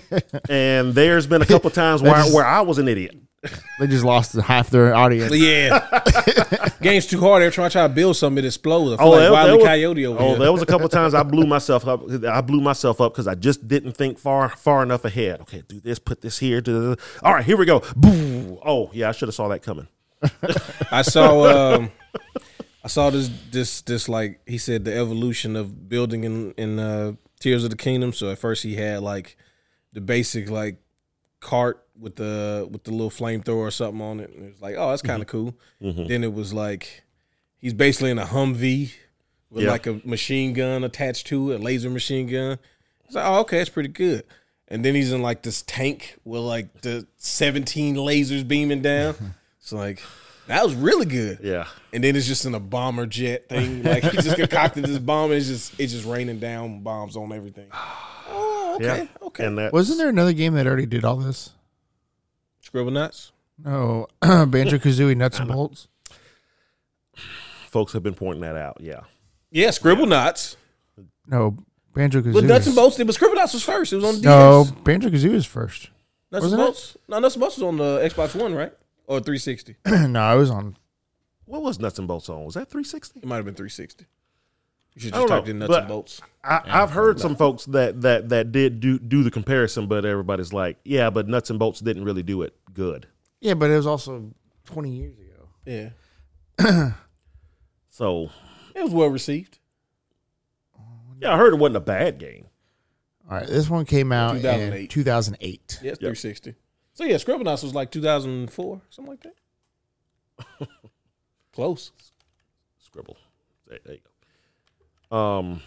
<laughs> and there's been a couple times <laughs> where That's- where I was an idiot. They just lost half their audience. yeah. <laughs> Game's too hard. They're trying to try to build something that explodes. I feel Oh, like there- Wile there E. was- Coyote over Oh, here. there was a couple <laughs> times I blew myself up. I blew myself up because I just didn't think far far enough ahead. Okay, do this, put this here. Do all right, here we go. Boom. Oh yeah, I should have saw that coming. <laughs> I saw um I saw this this this like he said the evolution of building in in uh Tears of the Kingdom. So at first he had like the basic like cart with the with the little flamethrower or something on it. And it was like, oh, that's kind of mm-hmm. cool. Mm-hmm. Then it was like he's basically in a Humvee with Yeah. like a machine gun attached to it, a laser machine gun. It's like, oh, okay, that's pretty good. And then he's in like this tank with like the 17 lasers beaming down. <laughs> It's like that was really good. Yeah, And then it's just in a bomber jet thing. <laughs> Like he just concocted this bomb and it's just it's just raining down bombs on everything. <sighs> Oh, okay. yeah. Okay. And that Wasn't there another game that already did all this? Scribblenauts? No, <clears throat> Banjo Kazooie Nuts and Bolts. folks have been pointing that out. Yeah, Yeah, Scribblenauts. No, Banjo But nuts and bolts did, but Scribble nuts was first. It was on DS. No, Banjo Kazooie is first. nuts and wasn't it? bolts. No, nuts and bolts was on the Xbox One, right? Or 360. <clears throat> no, I was on. what was nuts and bolts on? Was that 360? It might have been 360. You should I just don't know, in nuts but- and bolts. I, I've heard some folks that that that did do do the comparison, but everybody's like, yeah, but nuts and bolts didn't really do it good. Yeah, but it was also 20 years ago. Yeah. <clears throat> So It was well received. yeah, I heard it wasn't a bad game. All right, this one came out in 2008. 2008. Yeah, it's 360. So yeah, Scribblenauts was like 2004, something like that. <laughs> Close. Scribble. There, there you go. Um.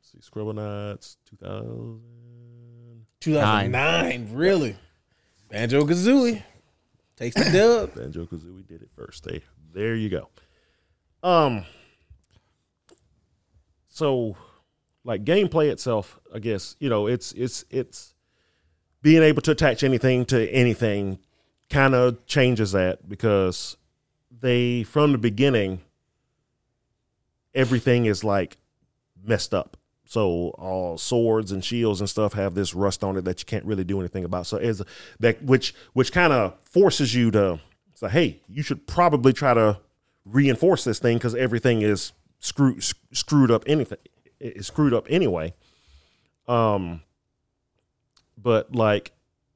See, Scribblenauts, 2000. 2009, really? Banjo Kazooie takes the dub. <laughs> Banjo Kazooie did it first. There, there you go. Um. So, like gameplay itself, I guess you know it's it's it's being able to attach anything to anything kind of changes that because they from the beginning everything is like messed up. So all swords and shields and stuff have this rust on it that you can't really do anything about. So as that which which kind of forces you to say, hey, you should probably try to reinforce this thing because everything is screwed screwed up anything is screwed up anyway. Um, but like,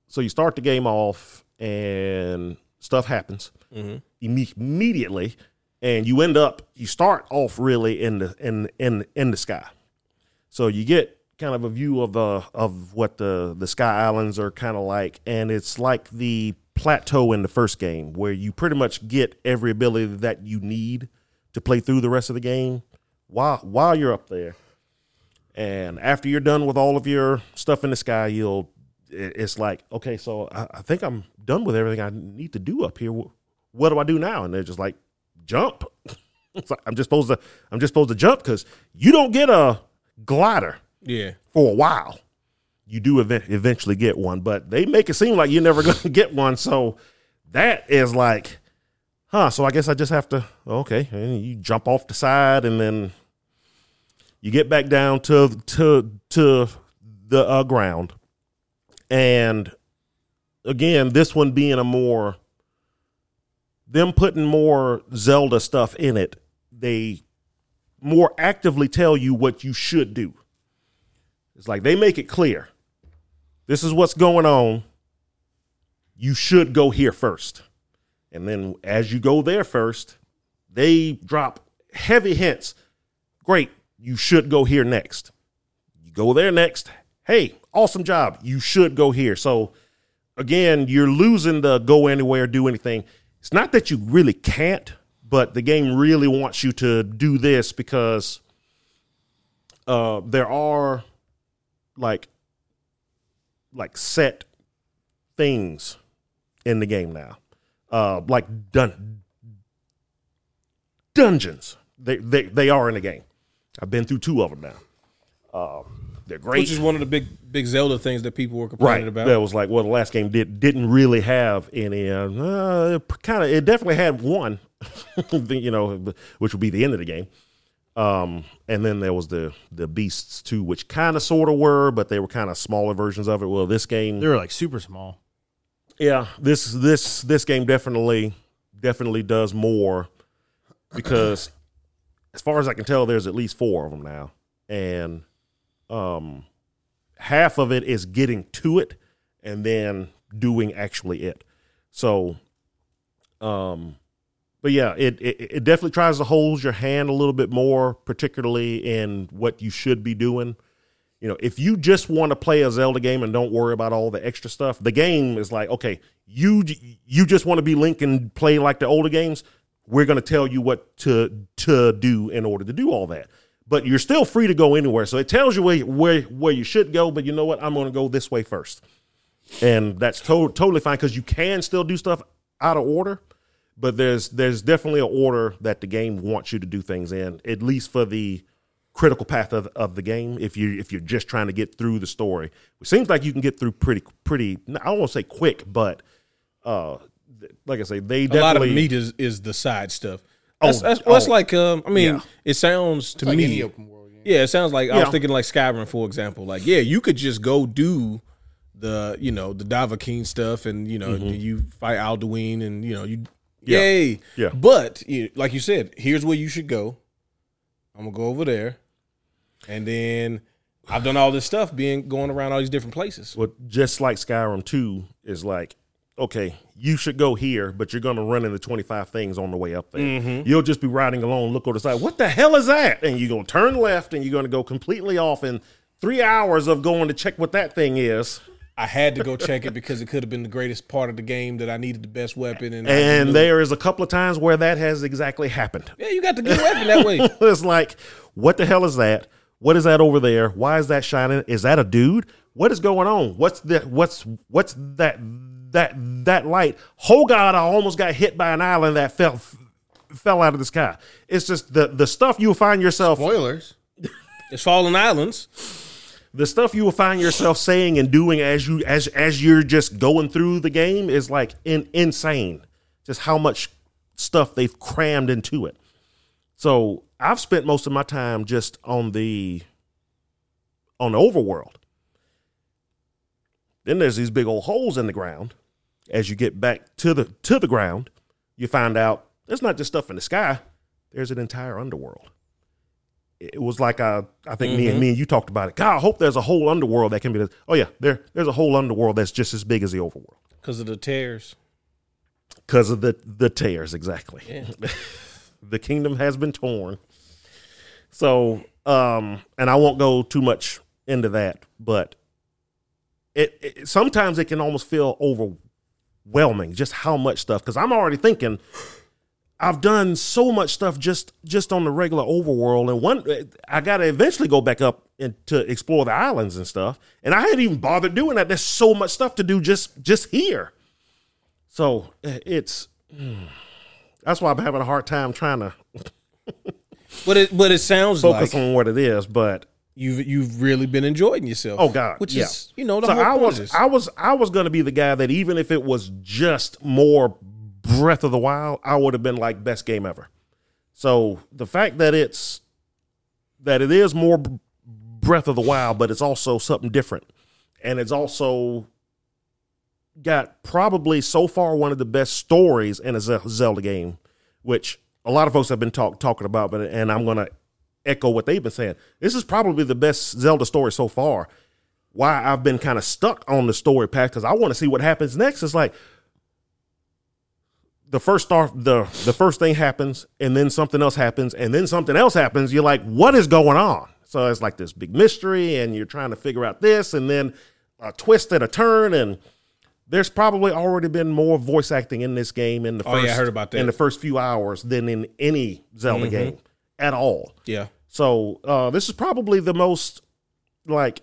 so you start the game off and stuff happens Mhm. imme- immediately, and you end up you start off really in the in in in the sky. So you get kind of a view of the of what the the sky islands are kind of like, and it's like the plateau in the first game where you pretty much get every ability that you need to play through the rest of the game while while you're up there. And after you're done with all of your stuff in the sky, you'll it's like okay, so I, I think I'm done with everything I need to do up here. What do I do now? And they're just like jump. <laughs> It's like, I'm just supposed to I'm just supposed to jump because you don't get a glider Yeah. for a while. you do ev- eventually get one, but they make it seem like you're never <laughs> going to get one. So that is like, huh? So I guess I just have to okay, and you jump off the side, and then you get back down to to to the uh, ground, and again, this one being a more them putting more Zelda stuff in it, they more actively tell you what you should do. It's like they make it clear. This is what's going on. You should go here first. And then as you go there first, they drop heavy hints. Great, you should go here next. You go there next. Hey, awesome job. You should go here. So again, you're losing the go anywhere, do anything. It's not that you really can't, but the game really wants you to do this because uh, there are like like set things in the game now, uh, like dun- dungeons. They, they they are in the game. I've been through two of them now. Uh, they're great. Which is one of the big big Zelda things that people were complaining right. about. That was like well, the last game did didn't really have any. Uh, uh, kind of, it definitely had one, <laughs> you know, which would be the end of the game. Um, and then there was the the beasts too, which kind of sort of were, but they were kind of smaller versions of it. Well, this game, They were like super small. yeah, this this this game definitely definitely does more because as far as I can tell, there's at least four of them now, and um, half of it is getting to it and then doing actually it. So, um, but yeah, it, it it definitely tries to hold your hand a little bit more, particularly in what you should be doing. You know, if you just want to play a Zelda game and don't worry about all the extra stuff, the game is like, okay, you you just want to be Link and play like the older games. We're going to tell you what to to do in order to do all that. But you're still free to go anywhere. So it tells you where where where you should go. But you know what? I'm going to go this way first, and that's to- totally fine because you can still do stuff out of order. But there's there's definitely an order that the game wants you to do things in, at least for the critical path of, of the game if you if you're just trying to get through the story. It seems like you can get through pretty pretty I don't want to say quick, but uh like I say, they definitely a lot of meat is is the side stuff. Oh, That's, that's, well, that's oh. like um, I mean, Yeah. it sounds to Like me. any open world game. Yeah, it sounds like I was thinking like Skyrim, for example. Like, yeah, you could just go do the you know the Dovahkiin stuff, and you know you fight Alduin, and you know you Mm-hmm. Yeah. yay. Yeah. But you, like you said, here's where you should go. I'm gonna go over there, and then I've done all this stuff, being going around all these different places. Well, just like Skyrim 2 is like, okay, you should go here, but you're going to run into 25 things on the way up there. Mm-hmm. You'll just be riding along, look over the side. What the hell is that? And you're going to turn left and you're going to go completely off in three hours of going to check what that thing is. I had to go check it because it could have been the greatest part of the game that I needed the best weapon, and And there is a couple of times where that has exactly happened. yeah, you got the good weapon that way. <laughs> it's like, what the hell is that? What is that over there? Why is that shining? Is that a dude? What is going on? What's that? What's what's that? That that light? Oh God! I almost got hit by an island that fell fell out of the sky. It's just the the stuff you will find yourself Spoilers. It's Fallen Islands. the stuff you will find yourself saying and doing as you as as you're just going through the game is like in, insane. Just how much stuff they've crammed into it. So I've spent most of my time just on the on the overworld. Then there's these big old holes in the ground. As you get back to the to the ground, you find out there's not just stuff in the sky. There's an entire underworld it was like uh, I think me and me and you talked about it. God, I hope there's a whole underworld that can be. This. Oh yeah, there there's a whole underworld that's just as big as the overworld because of the tears. because of the the tears. Exactly. Yeah. <laughs> the kingdom has been torn. So, um, and I won't go too much into that, but it, it sometimes it can almost feel overwhelming just how much stuff because I'm already thinking I've done so much stuff just just on the regular overworld, and one I got to eventually go back up and to explore the islands and stuff, and I hadn't even bothered doing that. There's so much stuff to do just just here, so it's mm, that's why I'm having a hard time trying to But it but it sounds focus like on what it is. But you've you've really been enjoying yourself. Oh, God, which yeah. is you know the so whole I was this. I was I was gonna be the guy that even if it was just more Breath of the Wild, I would have been like best game ever. So the fact that it's that it is more Breath of the Wild, but it's also something different, and it's also got probably so far one of the best stories in a Zelda game, which a lot of folks have been talk, talking about, but and I'm gonna echo what they've been saying. This is probably the best Zelda story so far why I've been kind of stuck on the story path because I want to see what happens next. It's like the first start, the the first thing happens, and then something else happens, and then something else happens. You're like, what is going on? So it's like this big mystery, and you're trying to figure out this, and then a twist and a turn, and there's probably already been more voice acting in this game in the Oh, first yeah, I heard about that. in the first few hours than in any Zelda mm-hmm. game at all. yeah. So uh, this is probably the most like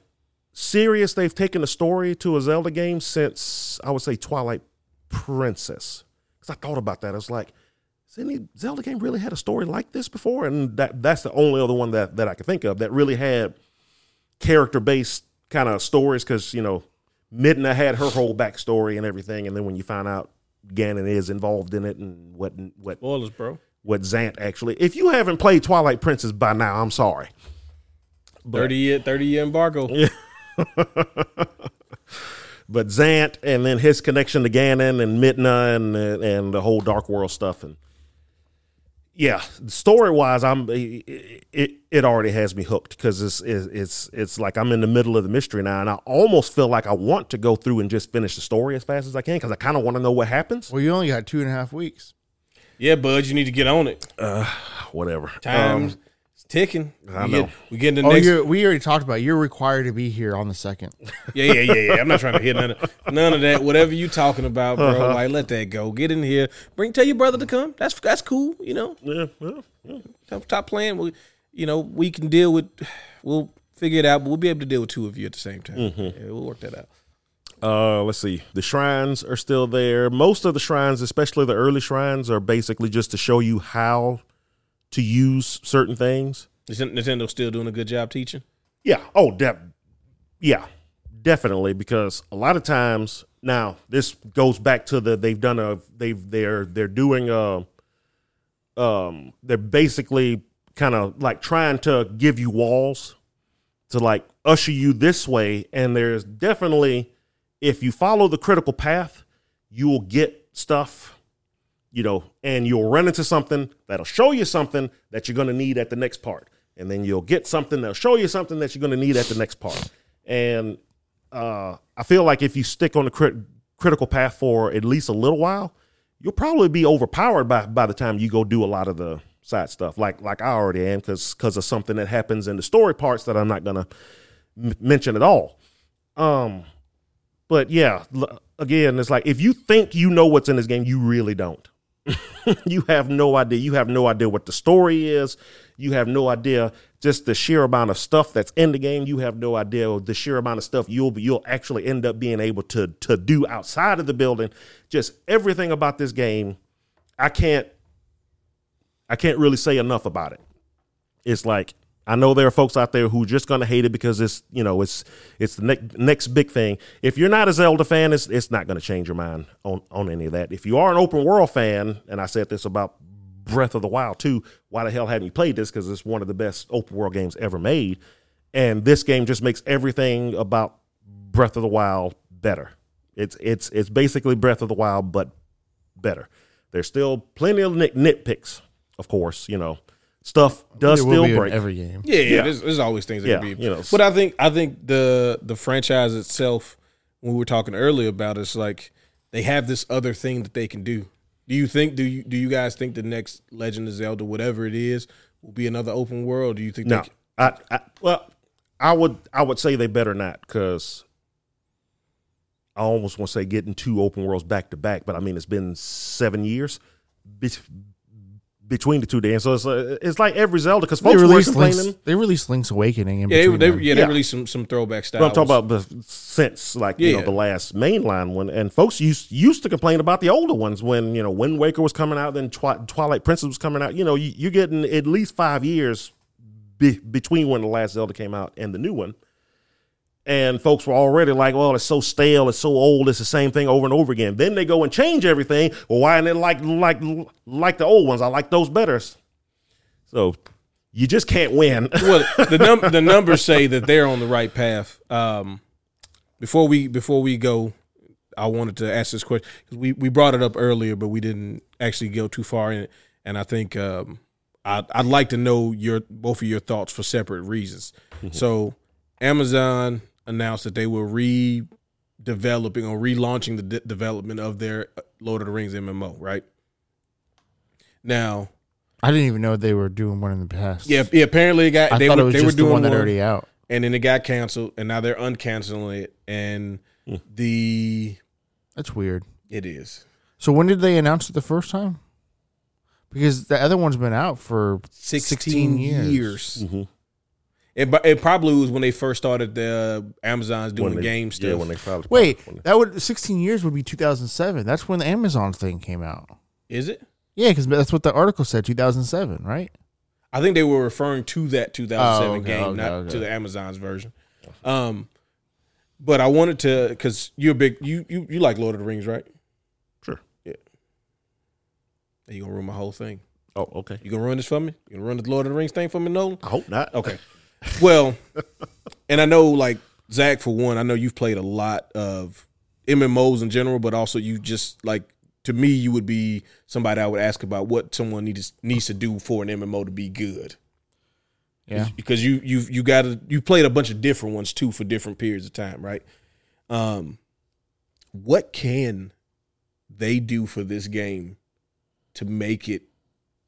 serious they've taken a story to a Zelda game since I would say Twilight Princess. Because I thought about that, I was like, has any Zelda game really had a story like this before? And that that's the only other one that that I could think of that really had character based kind of stories. Because you know, Midna had her whole backstory and everything, and then when you find out Ganon is involved in it and what what Spoilers, bro. What Zant actually. If you haven't played Twilight Princess by now, I'm sorry. Thirty year thirty year embargo. Yeah. <laughs> But Zant and then his connection to Ganon and Midna and and the whole Dark World stuff and yeah, story wise, I'm it, it it already has me hooked because it's it's it's like I'm in the middle of the mystery now, and I almost feel like I want to go through and just finish the story as fast as I can because I kind of want to know what happens. Well, you only got two and a half weeks. Yeah, bud, you need to get on it. Uh, Whatever. Time's Um, it's ticking. I we know. Get, we get the Oh, next. we already talked about. It. You're required to be here on the second. <laughs> Yeah, yeah, yeah, yeah. I'm not trying to hear none of none of that. Whatever you talking about, bro. Uh-huh. Like, let that go. Get in here. Bring tell your brother to come. That's that's cool. You know, yeah, yeah, yeah. stop, stop playing. We, you know, we can deal with. We'll figure it out, but we'll be able to deal with two of you at the same time. Mm-hmm. Yeah, we'll work that out. Uh, let's see. The shrines are still there. Most of the shrines, especially the early shrines, are basically just to show you how to use certain things. Is Nintendo still doing a good job teaching? Yeah. Oh, def- yeah, definitely. Because a lot of times now, this goes back to the they've done a they've they're they're doing a um they're basically kind of like trying to give you walls to like usher you this way, and there's definitely if you follow the critical path, you will get stuff. You know, and you'll run into something that'll show you something that you're going to need at the next part and then you'll get something that'll show you something that you're going to need at the next part. And uh, I feel like if you stick on the crit- critical path for at least a little while, you'll probably be overpowered by by the time you go do a lot of the side stuff, like like I already am, because because of something that happens in the story parts that I'm not to m- mention at all. Um, but yeah, again, it's like if you think you know what's in this game, you really don't. <laughs> you have no idea. You have no idea what the story is. You have no idea just the sheer amount of stuff that's in the game. You have no idea the sheer amount of stuff you'll you'll actually end up being able to to do outside of the building. Just everything about this game, I can't I can't really say enough about it. It's like I know there are folks out there who are just going to hate it because it's you know it's it's the next next big thing. If you're not a Zelda fan, it's it's not going to change your mind on on any of that. If you are an open world fan, and I said this about Breath of the Wild too, why the hell haven't you played this? Because it's one of the best open world games ever made, and this game just makes everything about Breath of the Wild better. It's it's it's basically Breath of the Wild, but better. There's still plenty of nit- nitpicks, of course. You know, stuff does There will still be in break. every game. Yeah, yeah. Yeah. There's, there's always things that Yeah, can be. you know. but I think I think the the franchise itself, when we were talking earlier about, it's like they have this other thing that they can do. Do you think? Do you do you guys think the next Legend of Zelda, whatever it is, will be another open world? Do you think? No, They, I, I well, I would I would say they better not because I almost want to say getting two open worlds back to back, but I mean it's been seven years be- between the two days, so it's uh, it's like every Zelda because folks were complaining. Links, they released Link's Awakening in yeah, they, between they, them. yeah, they Yeah. released some some throwback But. I'm talking about the since like you know the last mainline one, and folks used used to complain about the older ones when you know Wind Waker was coming out, then Twi- Twilight Princess was coming out. You know, you, you're getting at least five years be, between when the last Zelda came out and the new one. And folks were already like, "Well, it's so stale, it's so old, it's the same thing over and over again." Then they go and change everything. Well, why it like like like the old ones? I like those better. So you just can't win. <laughs> well, the num- the numbers say that they're on the right path. Um, before we before we go, I wanted to ask this question because we we brought it up earlier, but we didn't actually go too far in it. And I think um, I'd, I'd like to know your both of your thoughts for separate reasons. So, Amazon announced that they were redeveloping or relaunching the de- development of their uh, Lord of the Rings MMO. Right now, I didn't even know they were doing one in the past. yeah, yeah apparently it got I they thought were it was they were just the doing one that one- already out. and then it got canceled, and now they're uncanceling it, and Hmm. the That's weird. it is So when did they announce it the first time? Because the other one's been out for 16, 16 years. years. Mhm. It, it probably was when they first started the Amazon's doing When they- game stuff. Yeah, when they filed. Wait, when they- that would 16 years would be 2007. That's when the Amazon thing came out. is it? Yeah, because that's what the article said, 2007, right? I think they were referring to that 2007 Oh, okay, game, okay, not okay. to the Amazon's version. Um, but I wanted to because you're a big you you you like Lord of the Rings, right? Sure. Yeah. Are you gonna ruin my whole thing? Oh, okay. You gonna ruin this for me? You gonna ruin the Lord of the Rings thing for me, Nolan? I hope not. Okay. <laughs> Well, and I know like Zach for one, I know you've played a lot of MMOs in general, but also you just like to me you would be somebody I would ask about what someone needs needs to do for an MMO to be good. Yeah. Because you you you got to you played a bunch of different ones too for different periods of time, right? Um what can they do for this game to make it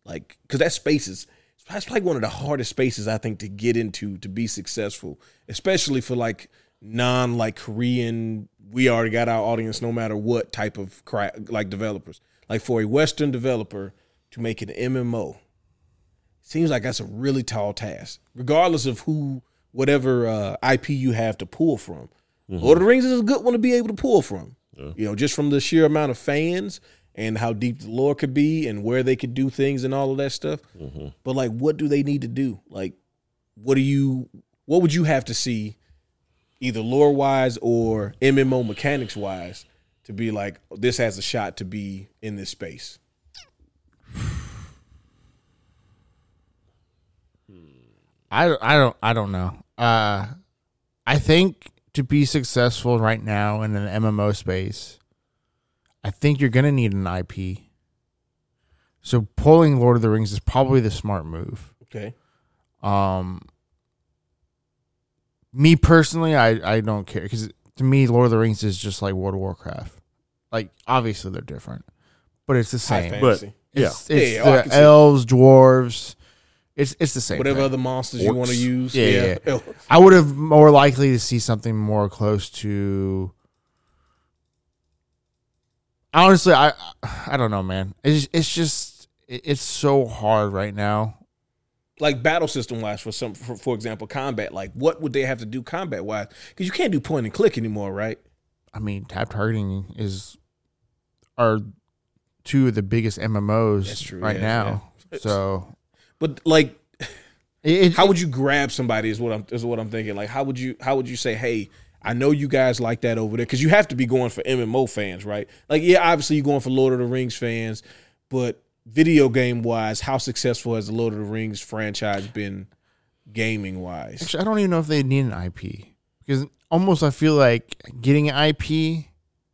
like cuz that space is that's like one of the hardest spaces I think to get into to be successful, especially for like non like Korean. We already got our audience no matter what type of like developers. Like for a Western developer to make an MMO, seems like that's a really tall task, regardless of who, whatever uh, IP you have to pull from. Lord of the Rings is a good one to be able to pull from. You know, just from the sheer amount of fans and how deep the lore could be and where they could do things and all of that stuff. But like, what do they need to do? Like, what do you? What would you have to see, either lore wise or MMO mechanics wise, to be like this has a shot to be in this space? <sighs> I, I don't I don't know. Uh, I think to be successful right now in an MMO space, I think you're gonna need an IP. So pulling Lord of the Rings is probably the smart move. Okay. Um, me personally, I I don't care because to me, Lord of the Rings is just like World of Warcraft. Like obviously they're different, but it's the High same. fantasy. Yeah. It's, it's Yeah, yeah, I can the see elves, dwarves. It's it's the same. Whatever thing. other monsters you want to Orcs. use. Yeah, yeah. <laughs> I would have more likely to see something more close to. Honestly, I I don't know, man. It's it's just it's so hard right now. like battle system wise for some for, for example combat like what would they have to do combat wise because you can't do point and click anymore right I mean, tap targeting is are two of the biggest MMOs true, right yeah, now. yeah. So but like <laughs> it, it, how would you grab somebody is what i'm is what i'm thinking like how would you how would you say hey i know you guys like that over there because you have to be going for mmo fans right? Like yeah obviously you're going for lord of the rings fans but video game wise how successful has the lord of the rings franchise been gaming wise actually I don't even know if they need an IP because almost I feel like getting an IP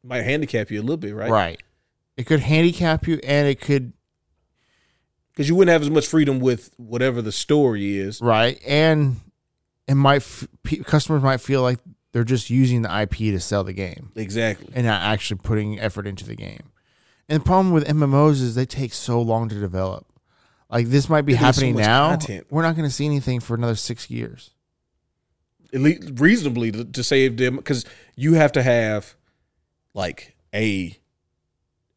might handicap you a little bit right? Right. It could handicap you, and it could because you wouldn't have as much freedom with whatever the story is. Right, and it might f- customers might feel like they're just using the IP to sell the game exactly and not actually putting effort into the game. And the problem with MMOs is they take so long to develop. Like this might be there's so happening much now. content. We're not going to see anything for another six years. at least reasonably to, to save them because you have to have like a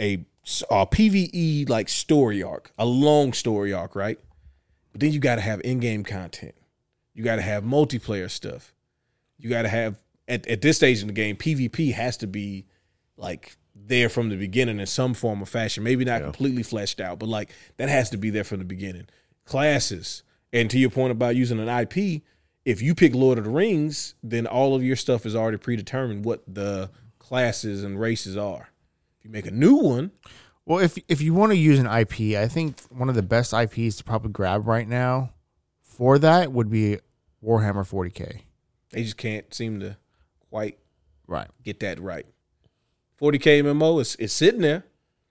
a, a PVE like story arc, a long story arc, right? But then you got to have in-game content. You got to have multiplayer stuff. You got to have at, at this stage in the game, PvP has to be like there from the beginning in some form or fashion. Maybe not Yeah. completely fleshed out, but like that has to be there from the beginning. Classes, And to your point about using an IP, if you pick Lord of the Rings, then all of your stuff is already predetermined what the classes and races are. If you make a new one, Well, if if you want to use an IP, I think one of the best IPs to probably grab right now for that would be Warhammer 40k. They just can't seem to quite Right. get that right. 40k MMO is, is sitting there.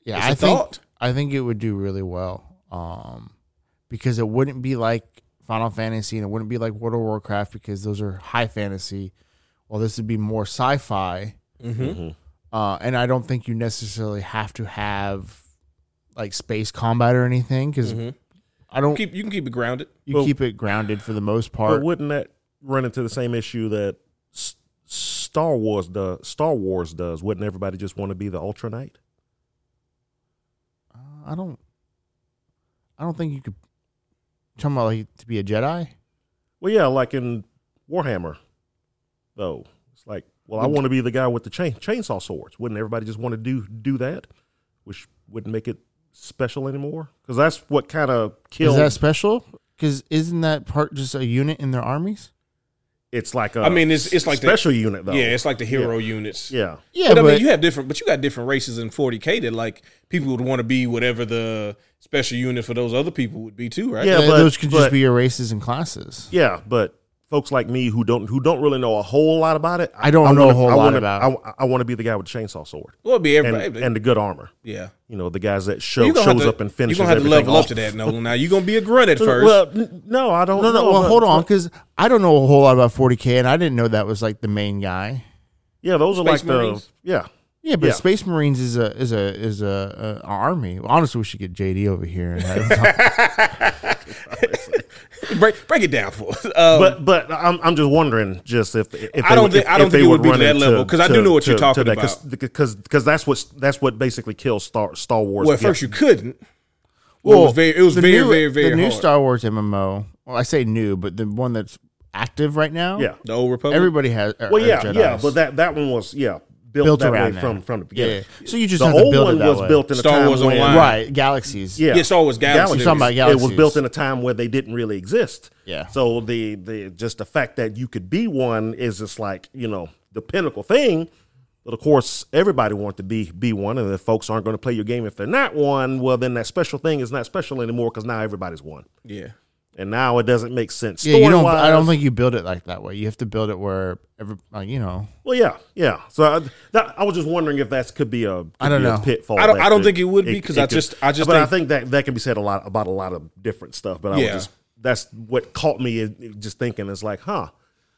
Yeah, It's I a think thought. I think it would do really well. Um, because it wouldn't be like Final Fantasy and it wouldn't be like World of Warcraft because those are high fantasy. Well, this would be more sci-fi. Mm-hmm. Uh, and I don't think you necessarily have to have like space combat or anything because Mhm. I don't. Keep you can keep it grounded. you Well- keep it grounded for the most But part. wouldn't that run into the same issue that S- Star Wars does? Star Wars does. Wouldn't everybody just want to be the Ultra Knight? Uh, I don't. I don't think you could. Talking about like to be a Jedi. Well, yeah, like in Warhammer, though. It's like, well, I want to be the guy with the chain chainsaw swords. Wouldn't everybody just want to do do that? Which wouldn't make it special anymore because that's what kind of killed. Is that special? Because isn't that part just a unit in their armies? It's like a I mean, it's- it's like the- special unit though. Yeah, it's like the hero units. yeah. Yeah, but, but, I mean, you have different, but you got different races in 40k that like people would want to be whatever the special unit for those other people would be too, right? Yeah, uh, but- those could just but- be your races and classes. Yeah, but folks like me who don't who don't really know a whole lot about it, I don't know a wanna- whole I lot wanna- about I, I want to be the guy with the chainsaw sword Well, it'd be and, everybody. and the good armor. yeah, You know, the guys that show You shows gonna up and finishes. You're gonna have to everything level up to that, Nolan. Now you're gonna be a grunt at first. Well, no, I don't. No, no. know, well, but- hold on, because I don't know a whole lot about 40k, and I didn't know that was like the main guy. Yeah, those are like Marines? the yeah. Yeah, but Yeah. Space Marines is a is a is a, a army. Honestly, we should get JD over here <laughs> <laughs> and have him talk. break break it down for us. Um, But but I'm I'm just wondering just if if they I don't think- if- I don't think they it would be to that level because I do know what you're talking that, about. because because that's what that's what basically kills Star Star Wars. well, at Yeah. first you couldn't. Well, it was very, it was the very, new, very, very the new hard. Star Wars MMO. Well, I say new, but the one that's active right now. yeah. the old Republic. everybody has. Are, Well, yeah, yeah, but that that one was yeah built, built that around way that. from from the beginning. yeah. So you just The have to old build one it that was way. built in a Star time Wars when Online. right galaxies. yeah, yeah, Star Wars Galaxy. You're talking about it galaxies. was built in a time where they didn't really exist. Yeah. So the the just the fact that you could be one is just like you know the pinnacle thing. But of course, everybody wants to be be one, and if folks aren't going to play your game if they're not one, well, then that special thing is not special anymore because now everybody's one, Yeah, and now it doesn't make sense. Yeah, you don't. I don't think you build it like that way. You have to build it where every, like, you know. Well, yeah, yeah. So I, that, I was just wondering if that could be a could I don't be a know. pitfall. I don't- I don't could- think it would be, 'cause I could- just- I just But I think- think that that can be said a lot about a lot of different stuff. But I Yeah. was just that's what caught me is just thinking is like, huh.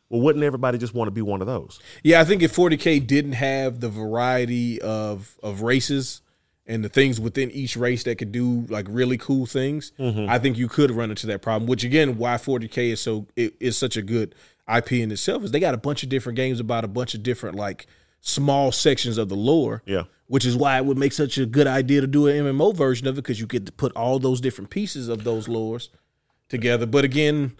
Well, wouldn't everybody just want to be one of those? yeah. I think if 40k didn't have the variety of of races and the things within each race that could do like really cool things, mm-hmm. I think you could run into that problem. Which again, why 40k is so it, is such a good IP in itself is they got a bunch of different games about a bunch of different like small sections of the lore. Yeah. which is why it would make such a good idea to do an MMO version of it because you get to put all those different pieces of those lores together. But again,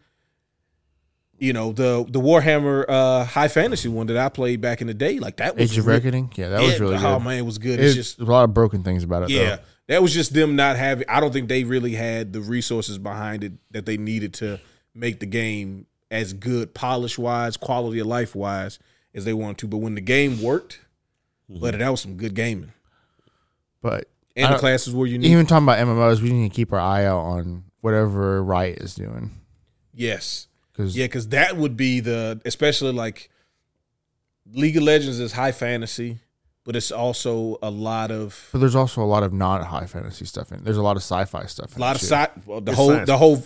you know the the Warhammer uh, High Fantasy one that I played back in the day, like that was Age of re- Reckoning. Yeah, that was Yeah, really good. Oh man, it was good. It's It's just a lot of broken things about it. yeah, though. that was just them not having. I don't think they really had the resources behind it that they needed to make the game as good, polish wise, quality of life wise as they wanted to. But when the game worked, but that was some good gaming, but and the classes were unique. even talking about MMOs, we need to keep our eye out on whatever Riot is doing yes, because yeah, because that would be the especially like League of Legends is high fantasy, but it's also a lot of But there's also a lot of not high fantasy stuff in. There's a lot of sci-fi stuff. a In lot of too. sci- well, the It's whole science. the whole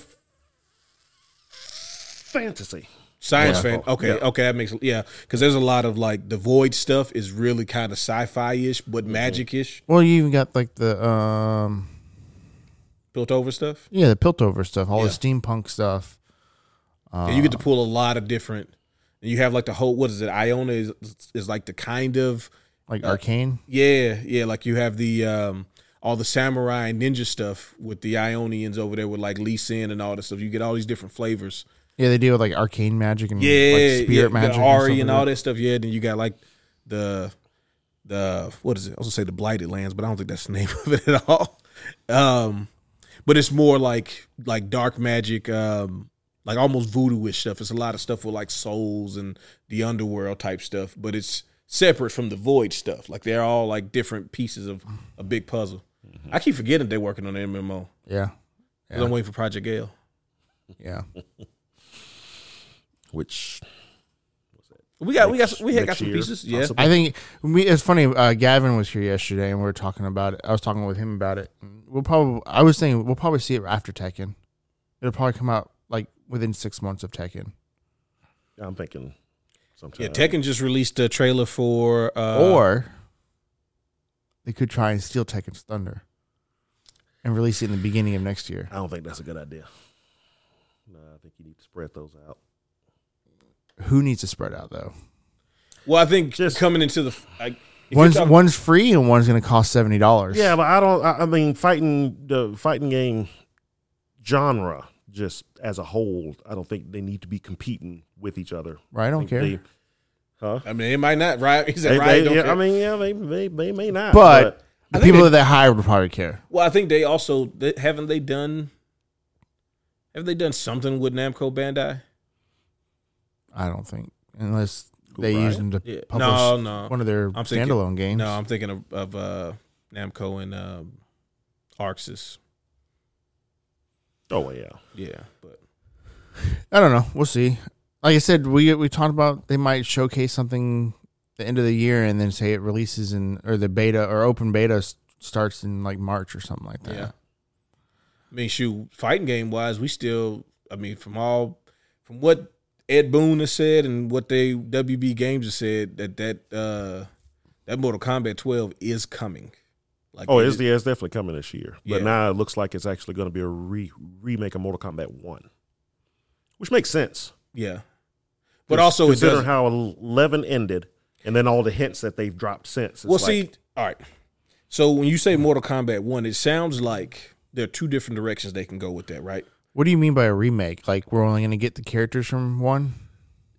Fantasy. Science Yeah. fan. Okay, Yeah. okay, that makes yeah. Because there's a lot of like the void stuff is really kind of sci-fi ish, but Mm-hmm. magic ish, Well, you even got like the um Piltover stuff. yeah the Piltover stuff, all Yeah. the steampunk stuff. And you get to pull a lot of different. And you have like the whole what is it? Ionia is is like the kind of Like Arcane. yeah yeah like you have the um all the samurai and ninja stuff with the Ionians over there with like Lee Sin and all this stuff. You get all these different flavors. Yeah, they deal with like arcane magic and yeah, like spirit yeah, magic, Ahri and like all that. that stuff. Yeah, then you got like the the what is it? I was gonna say the Blighted Lands, but I don't think that's the <laughs> name of it at all. Um, but it's more like like dark magic, um, like almost voodoo-ish stuff. It's a lot of stuff with like souls and the underworld type stuff, but it's separate from the void stuff. Like they're all like different pieces of a big puzzle. I keep forgetting they're working on the MMO. Yeah, I'm waiting for Project Gale. Yeah. <laughs> Which We got we got we had got some year, pieces. Yeah, possibly. I think we, it's funny. Uh, Gavin was here yesterday, and we were talking about it. I was talking with him about it. We'll probably. I was saying we'll probably see it after Tekken. It'll probably come out like within six months of Tekken. I'm thinking sometime. yeah. Tekken just released a trailer for uh, or they could try and steal Tekken's thunder and release it in the beginning of next year. I don't think that's a good idea. No, I think you need to spread those out. Who needs to spread out though? Well, I think Just- coming into the like, One's talking- one's free and one's going to cost seventy dollars. Yeah, but I don't. I, I mean, fighting the fighting game genre just as a whole, I don't think they need to be competing with each other. right. I don't think care. they- huh? I mean, it might not. Right? He said, They- right? they- don't yeah, care. I mean, yeah, they, they they may not. But the people they- that they hire would probably care. well, I think they also they, haven't they done. Have they done something with Namco Bandai? I don't think unless they Right. use them to Yeah. publish No, no. one of their I'm thinking- standalone games. No, I'm thinking of, of uh, Namco and um, ArcSys. Oh well, yeah. Yeah, but I don't know. We'll see. Like I said, we we talked about they might showcase something the end of the year and then say it releases in or the beta or open beta starts in like March or something like that. yeah. I mean, shoot, fighting game wise, we still. I mean, from all from what Ed Boon has said and what they WB Games has said that that uh, that Mortal Kombat 12 is coming. Like, Oh, it it's, is- yeah, it's definitely coming this year. But Yeah. now it looks like it's actually going to be a re- remake of Mortal Kombat One, which makes sense. yeah. But also, considering does. how Eleven ended, and then all the hints that they've dropped since. It's Well, like, see, all right. So when you say Mortal Kombat One, it sounds like there are two different directions they can go with that, right? What do you mean by a remake? Like we're only going to get the characters from one,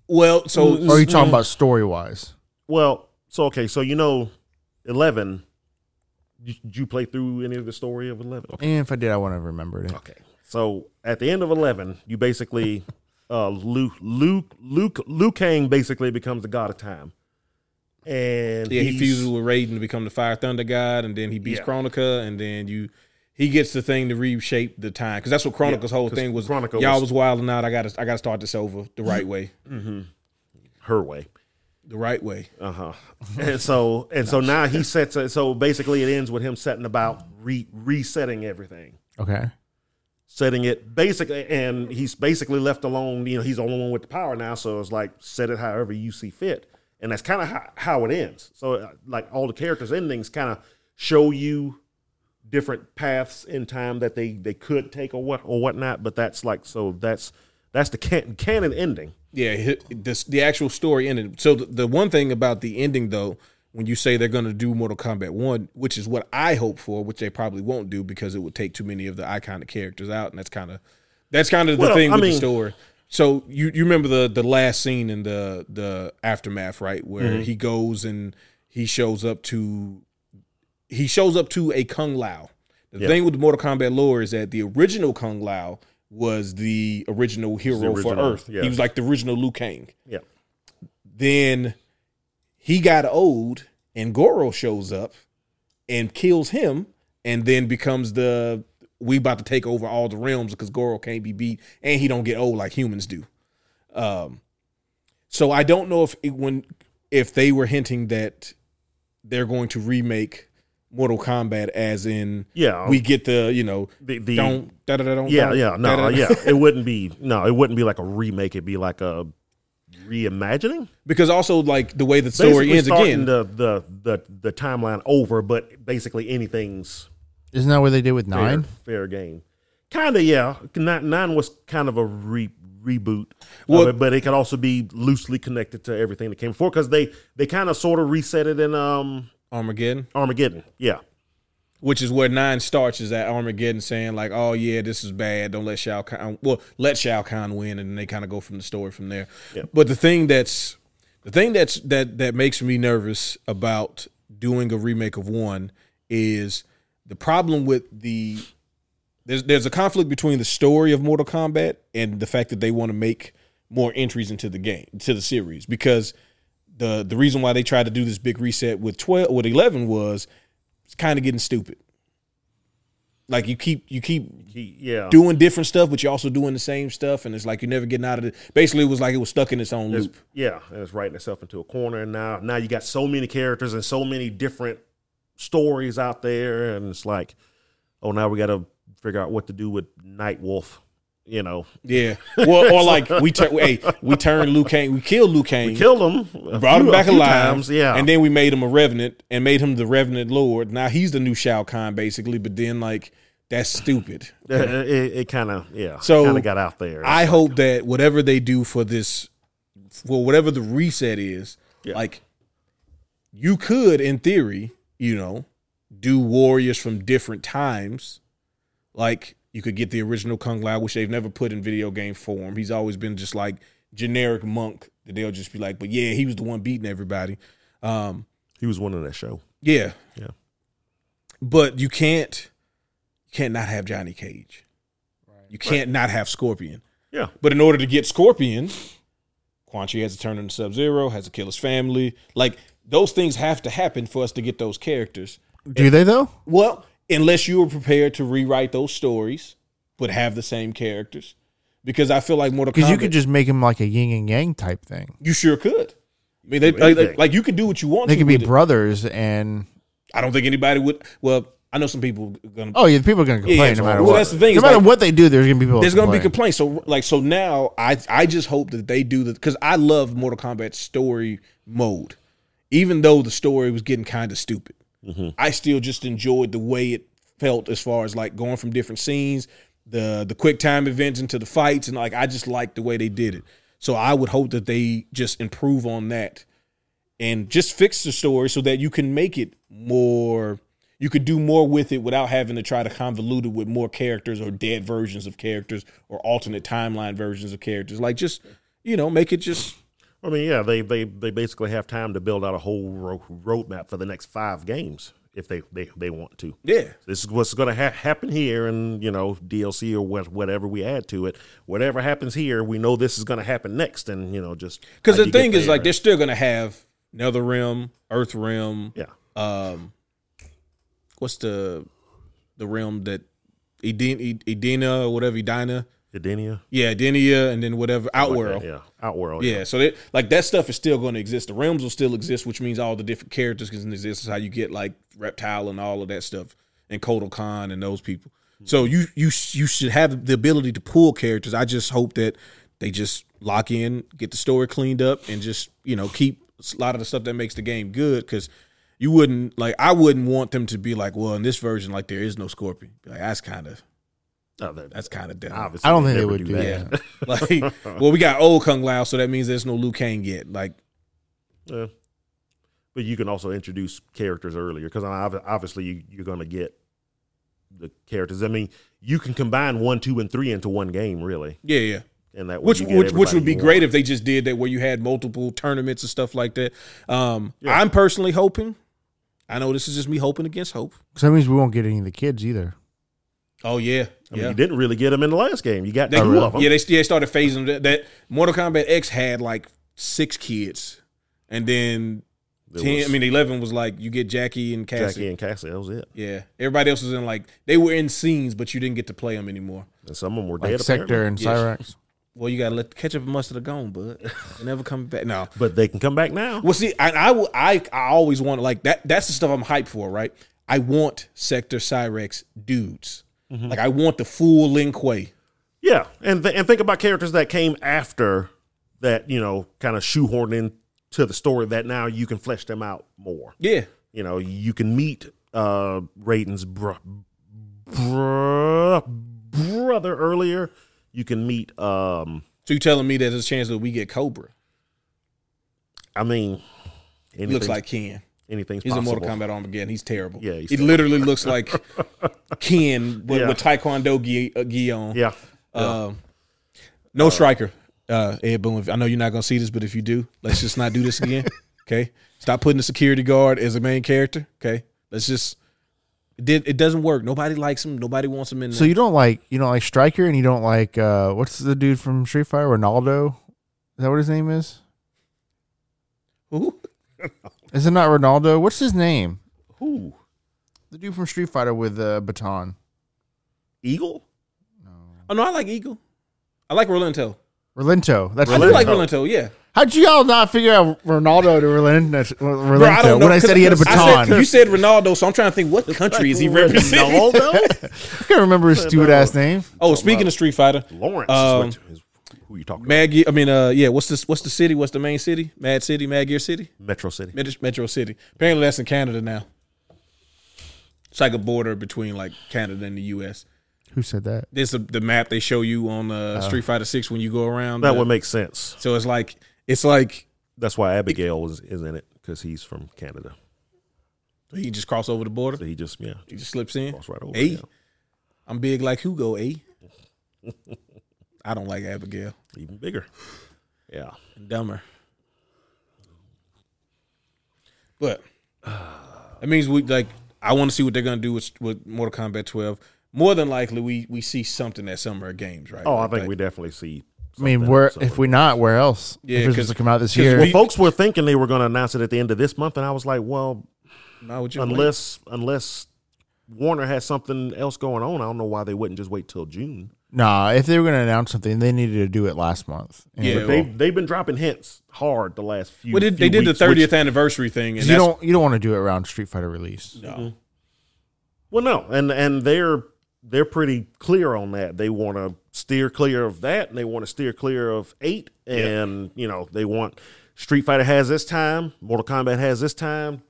Well, so or are you talking Mm. about story wise? well, so okay, so you know, Eleven. Did did you play through any of the story of Eleven? Okay. And if I did, I wouldn't have remembered it. Okay. So at the end of eleven, you basically <laughs> uh Luke Luke Luke Liu Kang basically becomes the god of time. And yeah, he fuses with Raiden to become the Fire Thunder God, and then he beats Yeah. Kronika, and then you he gets the thing to reshape the time because that's what Kronika's whole thing was. Kronika y'all was- was wilding out. I got to I got to start this over the right <laughs> way, her way. The right way. Uh huh. and so and so now he sets it. So basically, it ends with him setting about re- resetting everything, Okay. setting it basically, and he's basically left alone. You know, he's the only one with the power now. So it's like set it however you see fit, and that's kind of how, how it ends. So uh, like all the characters' endings kind of show you different paths in time that they they could take or what or whatnot. But that's like so that's that's the can- canon ending. Yeah, this, the actual story ended. So the, the one thing about the ending, though, when you say they're going to do Mortal Kombat One, which is what I hope for, which they probably won't do because it would take too many of the iconic characters out, and that's kind of that's kind of the Well, thing I with the story. So you you remember the the last scene in the the aftermath, right, where Mm-hmm. he goes and he shows up to he shows up to a Kung Lao. The Yeah. thing with the Mortal Kombat lore is that the original Kung Lao was the original hero for original, Earth. yeah. He was like the original Liu Kang. Yeah. Then he got old, and Goro shows up and kills him, and then becomes the we about to take over all the realms because Goro can't be beat, and he don't get old like humans do. Um, so I don't know if it, when if they were hinting that they're going to remake Mortal Kombat, as in Yeah. we get the you know the, the don't da da da don't Yeah, don't, yeah, no, da-da-da. yeah. It wouldn't be no, it wouldn't be like a remake. It'd be like a reimagining. because also like the way the story Basically ends again. The, the the the timeline over, but basically anything's Isn't that what they did with fair, nine? fair game. Kind of, yeah. Nine, nine was kind of a re, reboot, Well- of it, but it could also be loosely connected to everything that came before because they they kind of sort of reset it in um Armageddon. Armageddon. Yeah, which is where nine starts is at Armageddon saying like, oh yeah, this is bad. Don't let Shao Kahn. Well, let Shao Kahn win, and they kind of go from the story from there. Yeah. But the thing that's the thing that's that that makes me nervous about doing a remake of one is the problem with the there's there's a conflict between the story of Mortal Kombat and the fact that they want to make more entries into the game to the series because the the reason why they tried to do this big reset with 12 with 11 was it's kind of getting stupid. Like you keep you keep yeah. doing different stuff, but you're also doing the same stuff, and it's like you're never getting out of it. Basically, it was like it was stuck in its own It's- loop. yeah, and it's writing itself into a corner. And now, now you got so many characters and so many different stories out there, and it's like, oh, now we got to figure out what to do with Nightwolf. You know, Yeah, well, or like we turn, hey, we turned Liu Kang, we killed Liu Kang, killed him, brought him few- a back alive, times, yeah, and then we made him a revenant and made him the revenant lord. Now he's the new Shao Kahn, basically. But then, like, that's stupid. Uh, <laughs> it, it kind of yeah, So, kind of got out there. I hope that whatever they do for this, for whatever the reset is, Yeah. like you could, in theory, you know, do warriors from different times. Like you could get the original Kung Lao, which they've never put in video game form. He's always been just like generic monk that they'll just be like, but yeah, he was the one beating everybody. Um, he was one winning that show. yeah, Yeah. But you can't, you can't not have Johnny Cage. Right. You can't not have Scorpion. Yeah, But in order to get Scorpion, Quan Chi has to turn into Sub Zero, has to kill his family. Like those things have to happen for us to get those characters. Do they though? Well, unless you were prepared to rewrite those stories, but have the same characters. Because I feel like Mortal Kombat, Because you could just make him like a yin and yang type thing. you sure could. I mean, they, Do like, anything. like you could do what you want. They to could be with it. brothers, and I don't think anybody would. Well, I know some people are gonna. oh yeah, people are gonna complain Yeah, no matter well, what. that's the thing, No matter like- what they do, there's gonna be people. There's going gonna to be complaints. So like so now I I just hope that they do the because I love Mortal Kombat story mode, even though the story was getting kind of stupid. Mm-hmm. I still just enjoyed the way it felt as far as like going from different scenes, the the quick time events into the fights, and like I just liked the way they did it. So I would hope that they just improve on that and just fix the story so that you can make it more you could do more with it without having to try to convolute it with more characters or dead versions of characters or alternate timeline versions of characters like just you know make it just I mean, yeah, they they they basically have time to build out a whole ro- roadmap for the next five games if they they, they want to. yeah This is what's going to ha- happen here, and you know DLC or what, whatever we add to it. Whatever happens here, we know this is going to happen next, and you know just because the thing is like they're still gonna have nether realm earth realm yeah, um what's the the realm that Edina, Edina or whatever Edina Edenia, yeah Adenia, and then whatever outworld yeah, Outworld, Yeah, so that like that stuff is still going to exist. The realms will still exist, which means all the different characters can exist. Is how you get like Reptile and all of that stuff, and Kotal Khan and those people. So you you you should have the ability to pull characters. I just hope that they just lock in, get the story cleaned up, and just you know keep a lot of the stuff that makes the game good. Because you wouldn't like I wouldn't want them to be like, well, in this version, like there is no Scorpion. Like that's kind of Oh, that- that's kind of dumb. obviously I don't think they would do that. <laughs> Like, <laughs> well, we got old Kung Lao, so that means there's no Liu Kang yet. Like, Yeah. But you can also introduce characters earlier because obviously you, you're going to get the characters. I mean, you can combine one, two, and three into one game, really, yeah, yeah. and that Which which which would be you great want. if they just did that where you had multiple tournaments and stuff like that. Um, I'm personally hoping. I know this is just me hoping against hope. So that means we won't get any of the kids either. Oh yeah, I mean, yeah. you didn't really get them in the last game. You got They- two of them. yeah, they, yeah, they started phasing that, that. Mortal Kombat X had like six kids, and then There ten. was I mean, eleven was like you get Jackie and Cassie. Jackie and Cassie. That was it. Yeah, everybody else was in like they were in scenes, but you didn't get to play them anymore. And some of them were Like dead. Sector apparently. and Yes. Cyrax. Well, you gotta let the ketchup and mustard are gone, bud. They never come back. No, but they can come back now. Well, see, I, I, I, I always want like that. That's the stuff I'm hyped for, right? I want Sector Cyrax dudes. Mm-hmm. Like I want the full Lin Kuei. Yeah, and th- and think about characters that came after that. You know, kind of shoehorned into the story that now you can flesh them out more. Yeah, You know, you can meet uh Raiden's br- br- brother earlier. You can meet. um so you telling me that there's a chance that we get Kobra? I mean, looks like Ken. Anything's He's possible. in Mortal Kombat Armageddon. He's terrible. Yeah, he's he terrible. literally looks like <laughs> Ken with, Yeah. with Taekwondo gi, uh, gi on. Yeah, Um, no Stryker. Uh, Ed Boon. I know you're not gonna see this, but if you do, let's just not do this again. <laughs> Okay, stop putting the security guard as a main character. Okay, let's just It did it doesn't work. Nobody likes him. Nobody wants him in there. So you don't like you don't like Stryker and you don't like uh what's the dude from Street Fighter Ronaldo? Is that what his name is? Who? <laughs> Is it not Ronaldo? What's his name? Who? The dude from Street Fighter with the baton. Eagle? Oh no, I like Eagle. I like Rolento. Rolento. That's I his do name. like Rolento. Yeah. How'd you all not figure out Ronaldo to Rolento, Rolento Bro, I don't know, when I said he had a 'cause baton? said- you said Ronaldo, so I'm trying to think what country is he <laughs> representing. Ronaldo? <laughs> I can't remember his stupid ass name. Oh, speaking of Street Fighter, Lawrence Um, is what, is who you talking Mad Gear. I mean, uh, yeah. What's this? What's the city? What's the main city? Mad City, Mad Gear City. Metro City. Metro, Metro City. Apparently, that's in Canada now. It's like a border between like Canada and the U.S. Who said that? This is the map they show you on uh, Street Fighter Six when you go around. That the- would make sense. So it's like it's like That's why Abigail is, is in it because he's from Canada. he just cross over the border. So he just yeah He just slips in. cross right over. Hey, yeah. I'm big like Hugo. A. <laughs> I don't like Abigail. Even bigger. Yeah. and dumber. But that means we like. I want to see what they're gonna do with with Mortal Kombat 12. More than likely, we we see something at Summer Games, right? Oh, I think like- we definitely see. I mean, something- where if we're not, where else? Yeah, if it's 'cause- supposed to come out this 'cause year. Well, folks were thinking they were going to announce it at the end of this month, and I was like, well, Not you wait. unless unless Warner has something else going on, I don't know why they wouldn't just wait till June. Nah, if they were going to announce something, they needed to do it last month. And Yeah, But they they've been dropping hints hard the last few. Well, they, few they did weeks, the 30th anniversary thing, and you that's, don't you don't want to do it around Street Fighter release. No. Mm-hmm. Well, no, and and they're they're pretty clear on that. They want to steer clear of that, and they want to steer clear of eight, and you know they want Street Fighter has this time, Mortal Kombat has this time,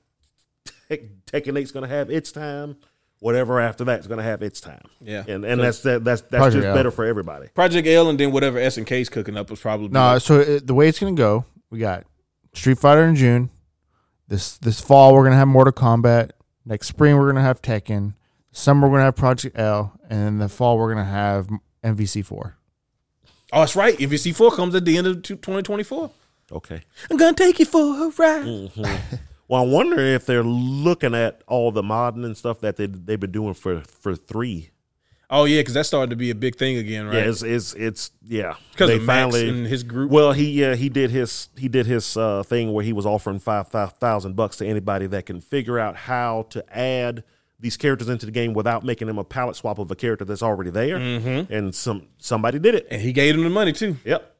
Tek- Tekken 8's going to have its time, whatever after that's going to have its time. Yeah. and and that's that, that's that's Project just L. better for everybody. Project L, and then whatever SNK's cooking up was probably No, so it, the way it's going to go, we got Street Fighter in June. This this fall we're going to have Mortal Kombat. Next spring we're going to have Tekken. Summer we're going to have Project L, and in the fall we're going to have MVC four. Oh, that's right. MVC four comes at the end of 2024. Okay. I'm gonna take you for a ride. Mm-hmm. <laughs> Well, I wonder if they're looking at all the modding and stuff that they they've been doing for for three. Oh yeah, because that started to be a big thing again, right? Yeah, it's it's, it's yeah. because They Max and his group. Well, he yeah he did his he did his uh, thing where he was offering five thousand bucks to anybody that can figure out how to add these characters into the game without making them a palette swap of a character that's already there. Mm-hmm. And some somebody did it. and he gave him the money too. Yep.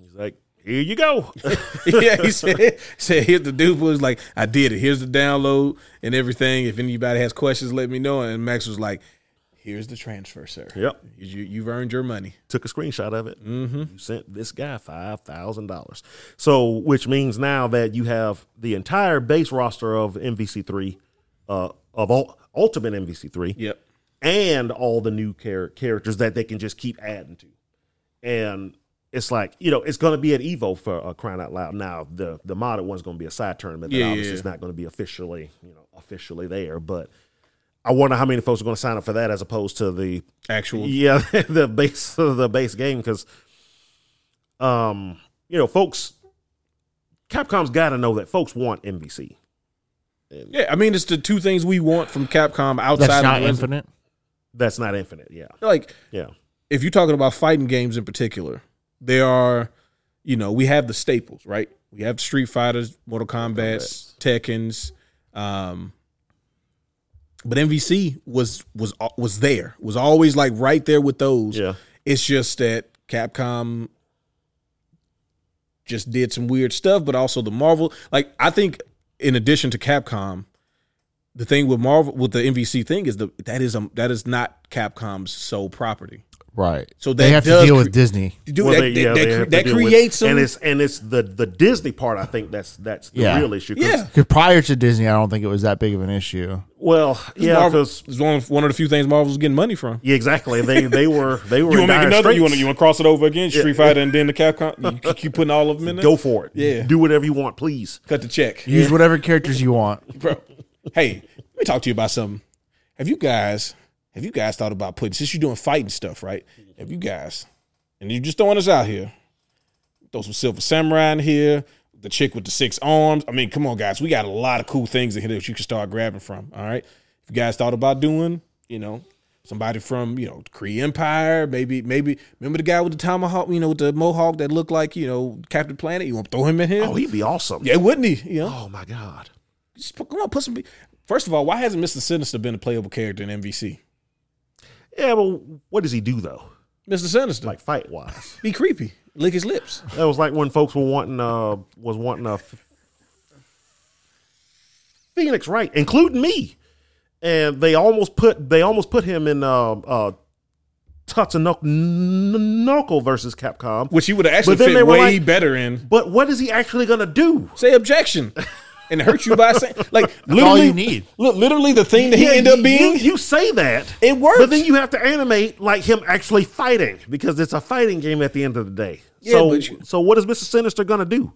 He's like, here you go. <laughs> yeah, he said, said here the dude was like, I did it. Here's the download and everything. If anybody has questions, let me know. And Max was like, Here's the transfer, sir. Yep. You, you've earned your money. Took a screenshot of it. Mm-hmm. You sent this guy five thousand dollars. So, which means now that you have the entire base roster of MVC three, uh, of all, Ultimate MVC three, Yep. and all the new char- characters that they can just keep adding to. And it's like, you know, it's going to be an Evo for uh, crying out loud. Now, the the modded one's going to be a side tournament. That Yeah, yeah, obviously yeah. it's not going to be officially, you know, officially there. But I wonder how many folks are going to sign up for that as opposed to the Actual. yeah <laughs> the base the base game because, um, you know, folks, Capcom's got to know that folks want MVC. Yeah, I mean, it's the two things we want from Capcom outside That's of not the rest- infinite. That's not infinite. Yeah, Like, yeah. if you're talking about fighting games in particular, there are, you know, we have the staples, right? We have Street Fighters, Mortal Kombat's, Tekken's, um, but MVC was was was there, was always like right there with those. Yeah. It's just that Capcom just did some weird stuff, but also the Marvel. Like I think, in addition to Capcom, the thing with Marvel with the MVC thing is the that is um that is not Capcom's sole property. Right. So they have to deal cre- with Disney. Dude, Well, that, they- yeah, that, they cre- have to that deal with- creates some. and it's and it's the the Disney part. I think that's that's the Yeah. real issue. 'cause- yeah, Because prior to Disney, I don't think it was that big of an issue. Well, yeah, because it's one of, one of the few things Marvel's getting money from. yeah, exactly. They they were they were You want to make dire another? You want to you want to cross it over again? Street Fighter and then the Capcom. You keep putting all of them in there. go for it. Yeah. do whatever you want, please. cut the check, Use whatever characters you want. bro. Hey, let me talk to you about something. Have you guys? Have you guys thought about putting since you're doing fighting stuff, right? Have you guys? And you're just throwing us out here. Throw some Silver Samurai in here. The chick with the six arms. I mean, come on, guys. We got a lot of cool things in here that you can start grabbing from. All right. If If you guys thought about doing, you know, somebody from you know Kree Empire, maybe maybe remember the guy with the tomahawk, you know, with the mohawk that looked like you know Captain Planet. You want to throw him in here? Oh, he'd be awesome. yeah, wouldn't he? You know, Oh my god. just put, come on, put some. First of all, why hasn't Mister Sinister been a playable character in MVC? Yeah, but what does he do though? Mister Sinister, Like fight wise? <laughs> be creepy, lick his lips. that was like when folks were wanting uh was wanting a f- Phoenix, right? Including me. And they almost put they almost put him in uh uh Tatsunoko versus Capcom. Which he would have actually But then they fit way like- better in. But what is he actually gonna do? Say objection. <laughs> And hurt you by saying like all literally you need. Look, literally the thing that he Yeah, ended up being. You, you say that. It works. But then you have to animate like him actually fighting because it's a fighting game at the end of the day. Yeah, so but you- so what is Mr. Sinister gonna do?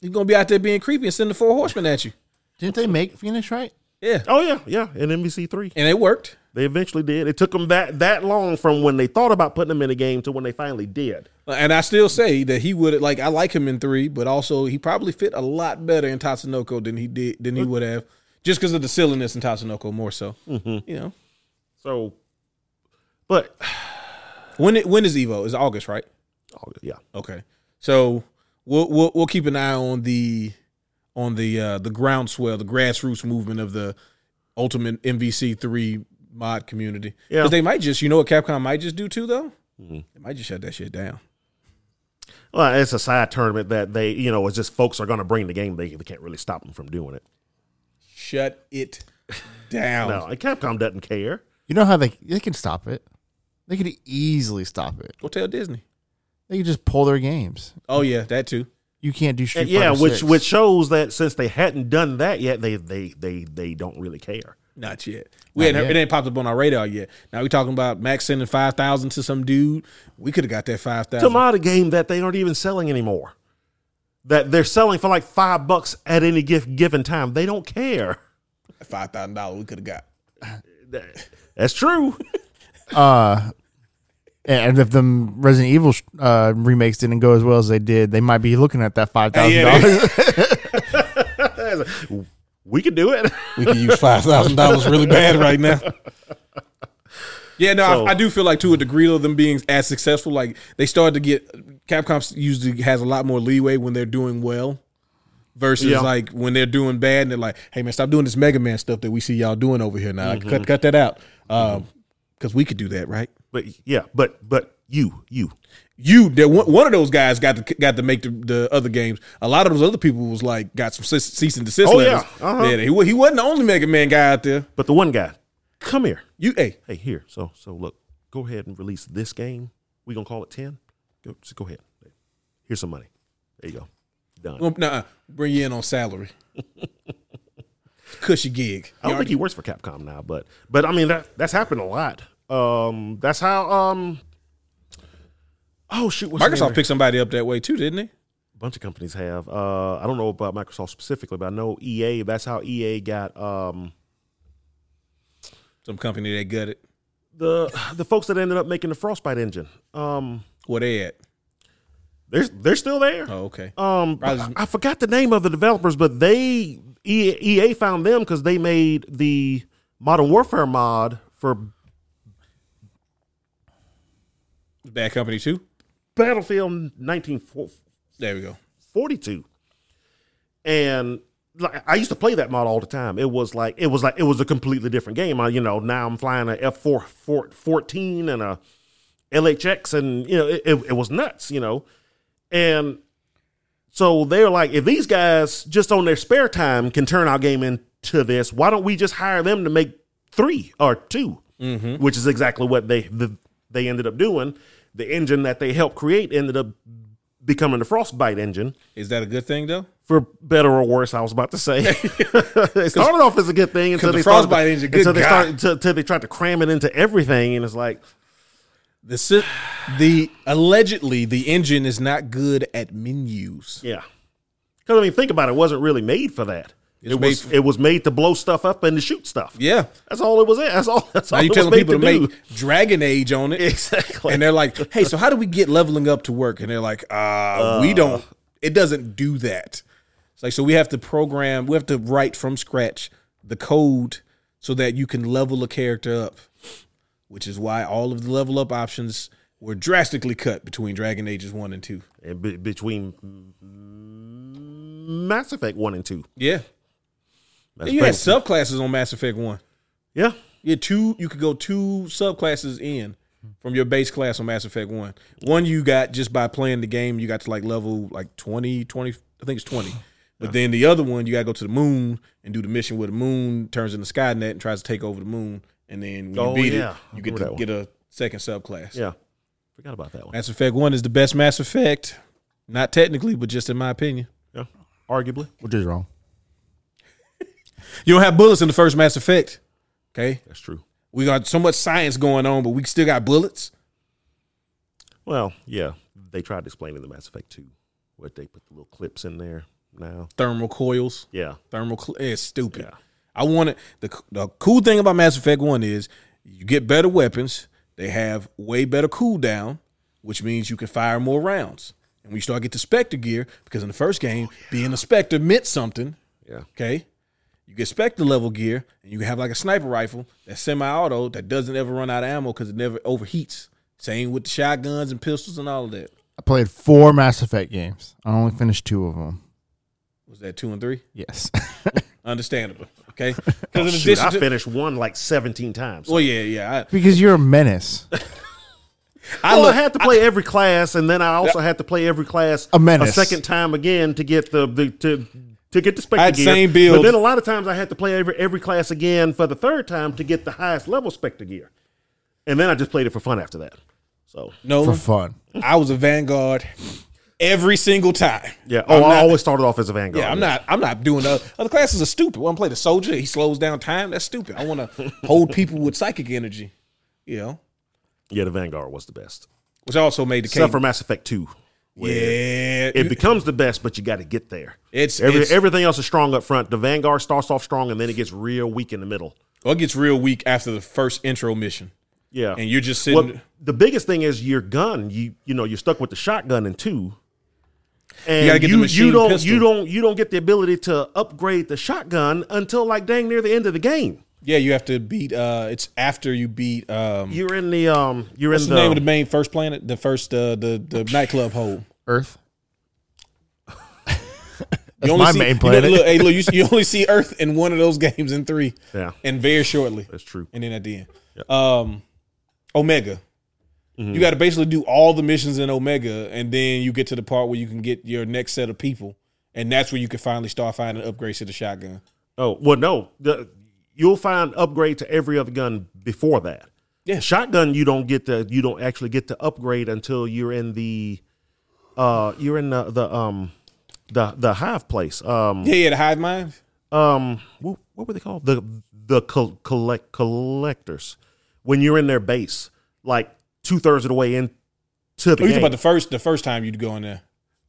He's gonna be out there being creepy and sending the four horsemen at you. Didn't they make Phoenix right? Yeah, Oh yeah, yeah, in MVC three. and it worked. They eventually did. It took them that that long from when they thought about putting them in the game to when they finally did. And I still say that he would like. I like him in three, but also he probably fit a lot better in Tatsunoko than he did than he would have, just because of the silliness in Tatsunoko more so. You know, So, but <sighs> when it, when is Evo? Is August right? oh, yeah, Okay, so we'll we'll, we'll keep an eye on the on the uh, the groundswell, the grassroots movement of the ultimate MVC three mod community. Yeah. because they might just, you know, what Capcom might just do too, though. They might just shut that shit down. Well, it's a side tournament that they, you know, it's just folks are going to bring the game. They, they can't really stop them from doing it. Shut it down. No, and Capcom doesn't care. You know how they they can stop it. They could easily stop it. Go tell Disney. They could just pull their games. Oh yeah, that too. You can't do Street And yeah, Fighter which 6. which shows that since they hadn't done that yet, they they they they don't really care. Not yet. We hadn't, yet. It ain't popped up on our radar yet. Now we talking about Max sending five thousand to some dude. We could have got that five It's a game that they aren't even selling anymore. That they're selling for like five bucks at any gift given time. They don't care. Five thousand dollars we could have got. <laughs> That's true. <laughs> uh and if the Resident Evil uh, remakes didn't go as well as they did, they might be looking at that five thousand dollars. <laughs> we could do it. We could use five thousand dollars <laughs> really bad right now. Yeah, no, So- I, I do feel like to a degree of them being as successful, like they started to get Capcom usually has a lot more leeway when they're doing well, versus Yeah. like when they're doing bad and they're like, "Hey man, stop doing this Mega Man stuff that we see y'all doing over here now. Mm-hmm. Cut cut that out." Um, because we could do that, right? But yeah, but but you you You, that one, of those guys got to got to make the, the other games. A lot of those other people was like got some cease and desist Oh, letters. yeah. Uh-huh. Yeah, he, he wasn't the only Mega Man guy out there. but the one guy, come here. You, hey, Hey, here. So so look, go ahead and release this game. We gonna call it ten. Go just go ahead. Here's some money. There you go. Done. Well, nah, bring you in on salary. <laughs> Cushy gig. I don't think he works for Capcom now, but but I mean that that's happened a lot. Um, that's how um. Oh shoot! What's Microsoft picked somebody up that way too, didn't they? A bunch of companies have. Uh, I don't know about Microsoft specifically, but I know EA. That's how EA got um Some company that gutted. the the folks that ended up making the Frostbite engine. Um, Where they at? they're they're still there. Oh, okay. Um, Probably- I, I forgot the name of the developers, but they EA, EA found them because they made the Modern Warfare mod for Bad company too. Battlefield 1942. There we go. 42. and like I used to play that mod all the time. It was like it was like it was a completely different game. I, you know, now I'm flying a F four fourteen and a LHX, and you know, it, it, it was nuts. You know, and so they're like, if these guys just on their spare time can turn our game into this, why don't we just hire them to make three or 2 mm-hmm. Which is exactly what they the, they ended up doing. The engine that they helped create ended up becoming the Frostbite engine Is that a good thing though? for better or worse, I was about to say. <laughs> it started off as a good thing until the they Frostbite engine, good until they God. started until, until they tried to cram it into everything, and it's like, The the allegedly the engine is not good at menus. yeah. Because I mean, think about it. It wasn't really made for that. It's it was for- it was made to blow stuff up and to shoot stuff. Yeah. That's all it was. It. That's all. That's Now all you telling people to, to, make. Dragon Age on it. Exactly. And they're like, hey, so how do we get leveling up to work? And they're like, uh, we don't, it doesn't do that. It's like, so we have to program, we have to write from scratch the code so that you can level a character up, which is why all of the level up options were drastically cut between Dragon Ages 1 and 2. And be, between Mass Effect one and two. Yeah. Mass you had subclasses on Mass Effect 1. yeah, You had two you could go two subclasses in from your base class on Mass Effect 1. One you got just by playing the game, you got to like level like 20, 20 I think it's 20. <sighs> But then the other one, you got to go to the moon and do the mission where the moon turns into Skynet and tries to take over the moon. And then when you Oh, beat yeah. it, you get to get a second subclass. yeah. Forgot about that one. Mass Effect 1 is the best Mass Effect. Not technically, but just in my opinion. Yeah, arguably, which is wrong. You don't have bullets in the first Mass Effect. Okay? that's true. We got so much science going on, but we still got bullets. Well, yeah, they tried to explain in the Mass Effect two, what they put the little clips in there now. Thermal coils. Yeah, Thermal cl- it's stupid. Yeah. I wanted the the cool thing about Mass Effect One is you get better weapons. They have way better cooldown, which means you can fire more rounds. And when you start to get the Spectre gear, because in the first game, oh, being a Spectre meant something. yeah. Okay, you get Spectre level gear, and you can have like a sniper rifle that's semi-auto that doesn't ever run out of ammo because it never overheats. Same with the shotguns and pistols and all of that. I played four Mass Effect games. I only finished two of them. Was that two and three? Yes. <laughs> Understandable. Okay, <laughs> Oh, shoot, I to, finished one like seventeen times. well, yeah, yeah. because you're a menace. I, <laughs> I well, I had to play every class, and then I also had to play every class A menace. second time again to get the, the to to get the Spectre I had gear. same build. But then a lot of times I had to play every every class again for the third time to get the highest level Spectre gear, and then I just played it for fun after that. So no, for fun. I was a Vanguard every single time. yeah, oh, I'm I not- always started off as a Vanguard. Yeah, I'm not. I'm not doing the other classes are stupid. I want to play the soldier? He slows down time. That's stupid. I want to <laughs> hold people with psychic energy. You know, Yeah, the Vanguard was the best, which also made the except case. for Mass Effect Two. Yeah, it becomes the best, but you got to get there. it's, Every, it's everything else is strong up front. The Vanguard starts off strong, and then it gets real weak in the middle. well, it gets real weak after the first intro mission, Yeah, and you're just sitting. Well, the biggest thing is your gun. You you know you're stuck with the shotgun and two. And you, machine you don't pistol. you don't you don't get the ability to upgrade the shotgun until like dang near the end of the game. Yeah, you have to beat. uh It's after you beat. um You're in the um you're What's in the the, name of the main first planet? The first uh the the nightclub hole. Earth. <laughs> You only my see, main you know, planet. look, hey, look, you, <laughs> you only see Earth in one of those games in three, yeah and very shortly. that's true. and then at the end, um, Omega. You got to basically do all the missions in Omega, and then you get to the part where you can get your next set of people, and that's where you can finally start finding upgrades to the shotgun. Oh well no the, you'll find upgrade to every other gun before that. Yeah. shotgun you don't get the you don't actually get to upgrade until you're in the uh you're in the the um the the hive place um Yeah, yeah, the hive mind. um what, what were they called the the col- collect collectors when you're in their base like two thirds of the way into the Oh, you about the first the first time you'd go in there?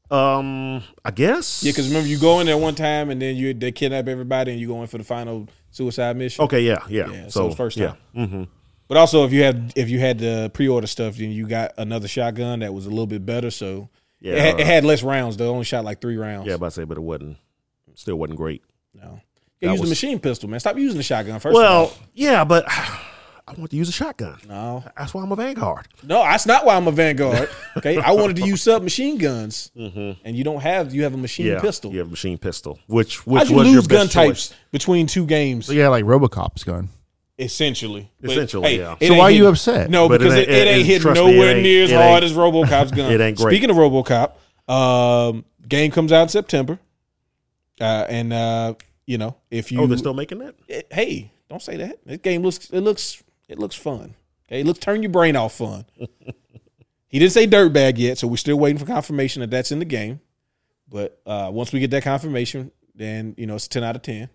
um I guess Yeah, because remember you go in there one time, and then you they kidnap everybody, and you go in for the final suicide mission. okay yeah yeah, Yeah, so so, first yeah time. hmm But also, if you had if you had the pre order stuff, then you got another shotgun that was a little bit better. So yeah it, had, it had less rounds. They only shot like three rounds. yeah about to say but it wasn't still wasn't great No. You That use the machine pistol, man. Stop using the shotgun first. well yeah but I want to use a shotgun No, that's why I'm a Vanguard no, no, that's not why I'm a Vanguard. Okay, I wanted to use submachine guns, and you don't have. You have a machine Mm-hmm. yeah pistol. you have a machine pistol which which How'd you was your lose gun best choice? types between two games? So yeah, like RoboCop's gun. Essentially, But, Essentially, yeah. So ain't why are you upset? No, But because it, ain't- it, it- ain't it- hitting trust me, nowhere ain't- near as hard as RoboCop's gun. <laughs> it ain't great. Speaking of RoboCop, um, game comes out in September, uh, and uh, you know if you oh they're still making that it- hey, don't say that. This game looks it looks it looks fun. Okay, it looks turn your brain off fun. <laughs> he didn't say dirtbag yet, so we're still waiting for confirmation that that's in the game. But uh, once we get that confirmation, then you know it's a ten out of ten.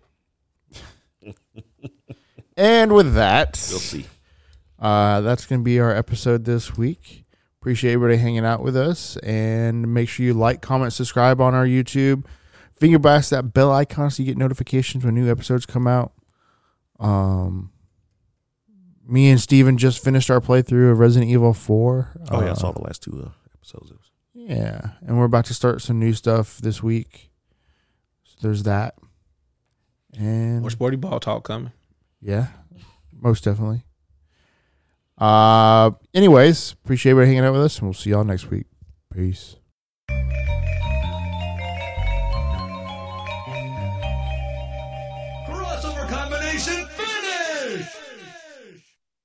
<laughs> And with that, we'll see uh, that's going to be our episode this week. Appreciate everybody hanging out with us, and make sure you like, comment, subscribe on our YouTube. Finger blast that bell icon so you get notifications when new episodes come out. Um, me and Steven just finished our playthrough of Resident Evil Four. oh yeah I Uh, saw the last two uh, episodes Yeah, and we're about to start some new stuff this week. So there's that. And More sporty ball talk coming. Yeah, most definitely. Uh, anyways, appreciate everybody hanging out with us, and we'll see y'all next week. Peace.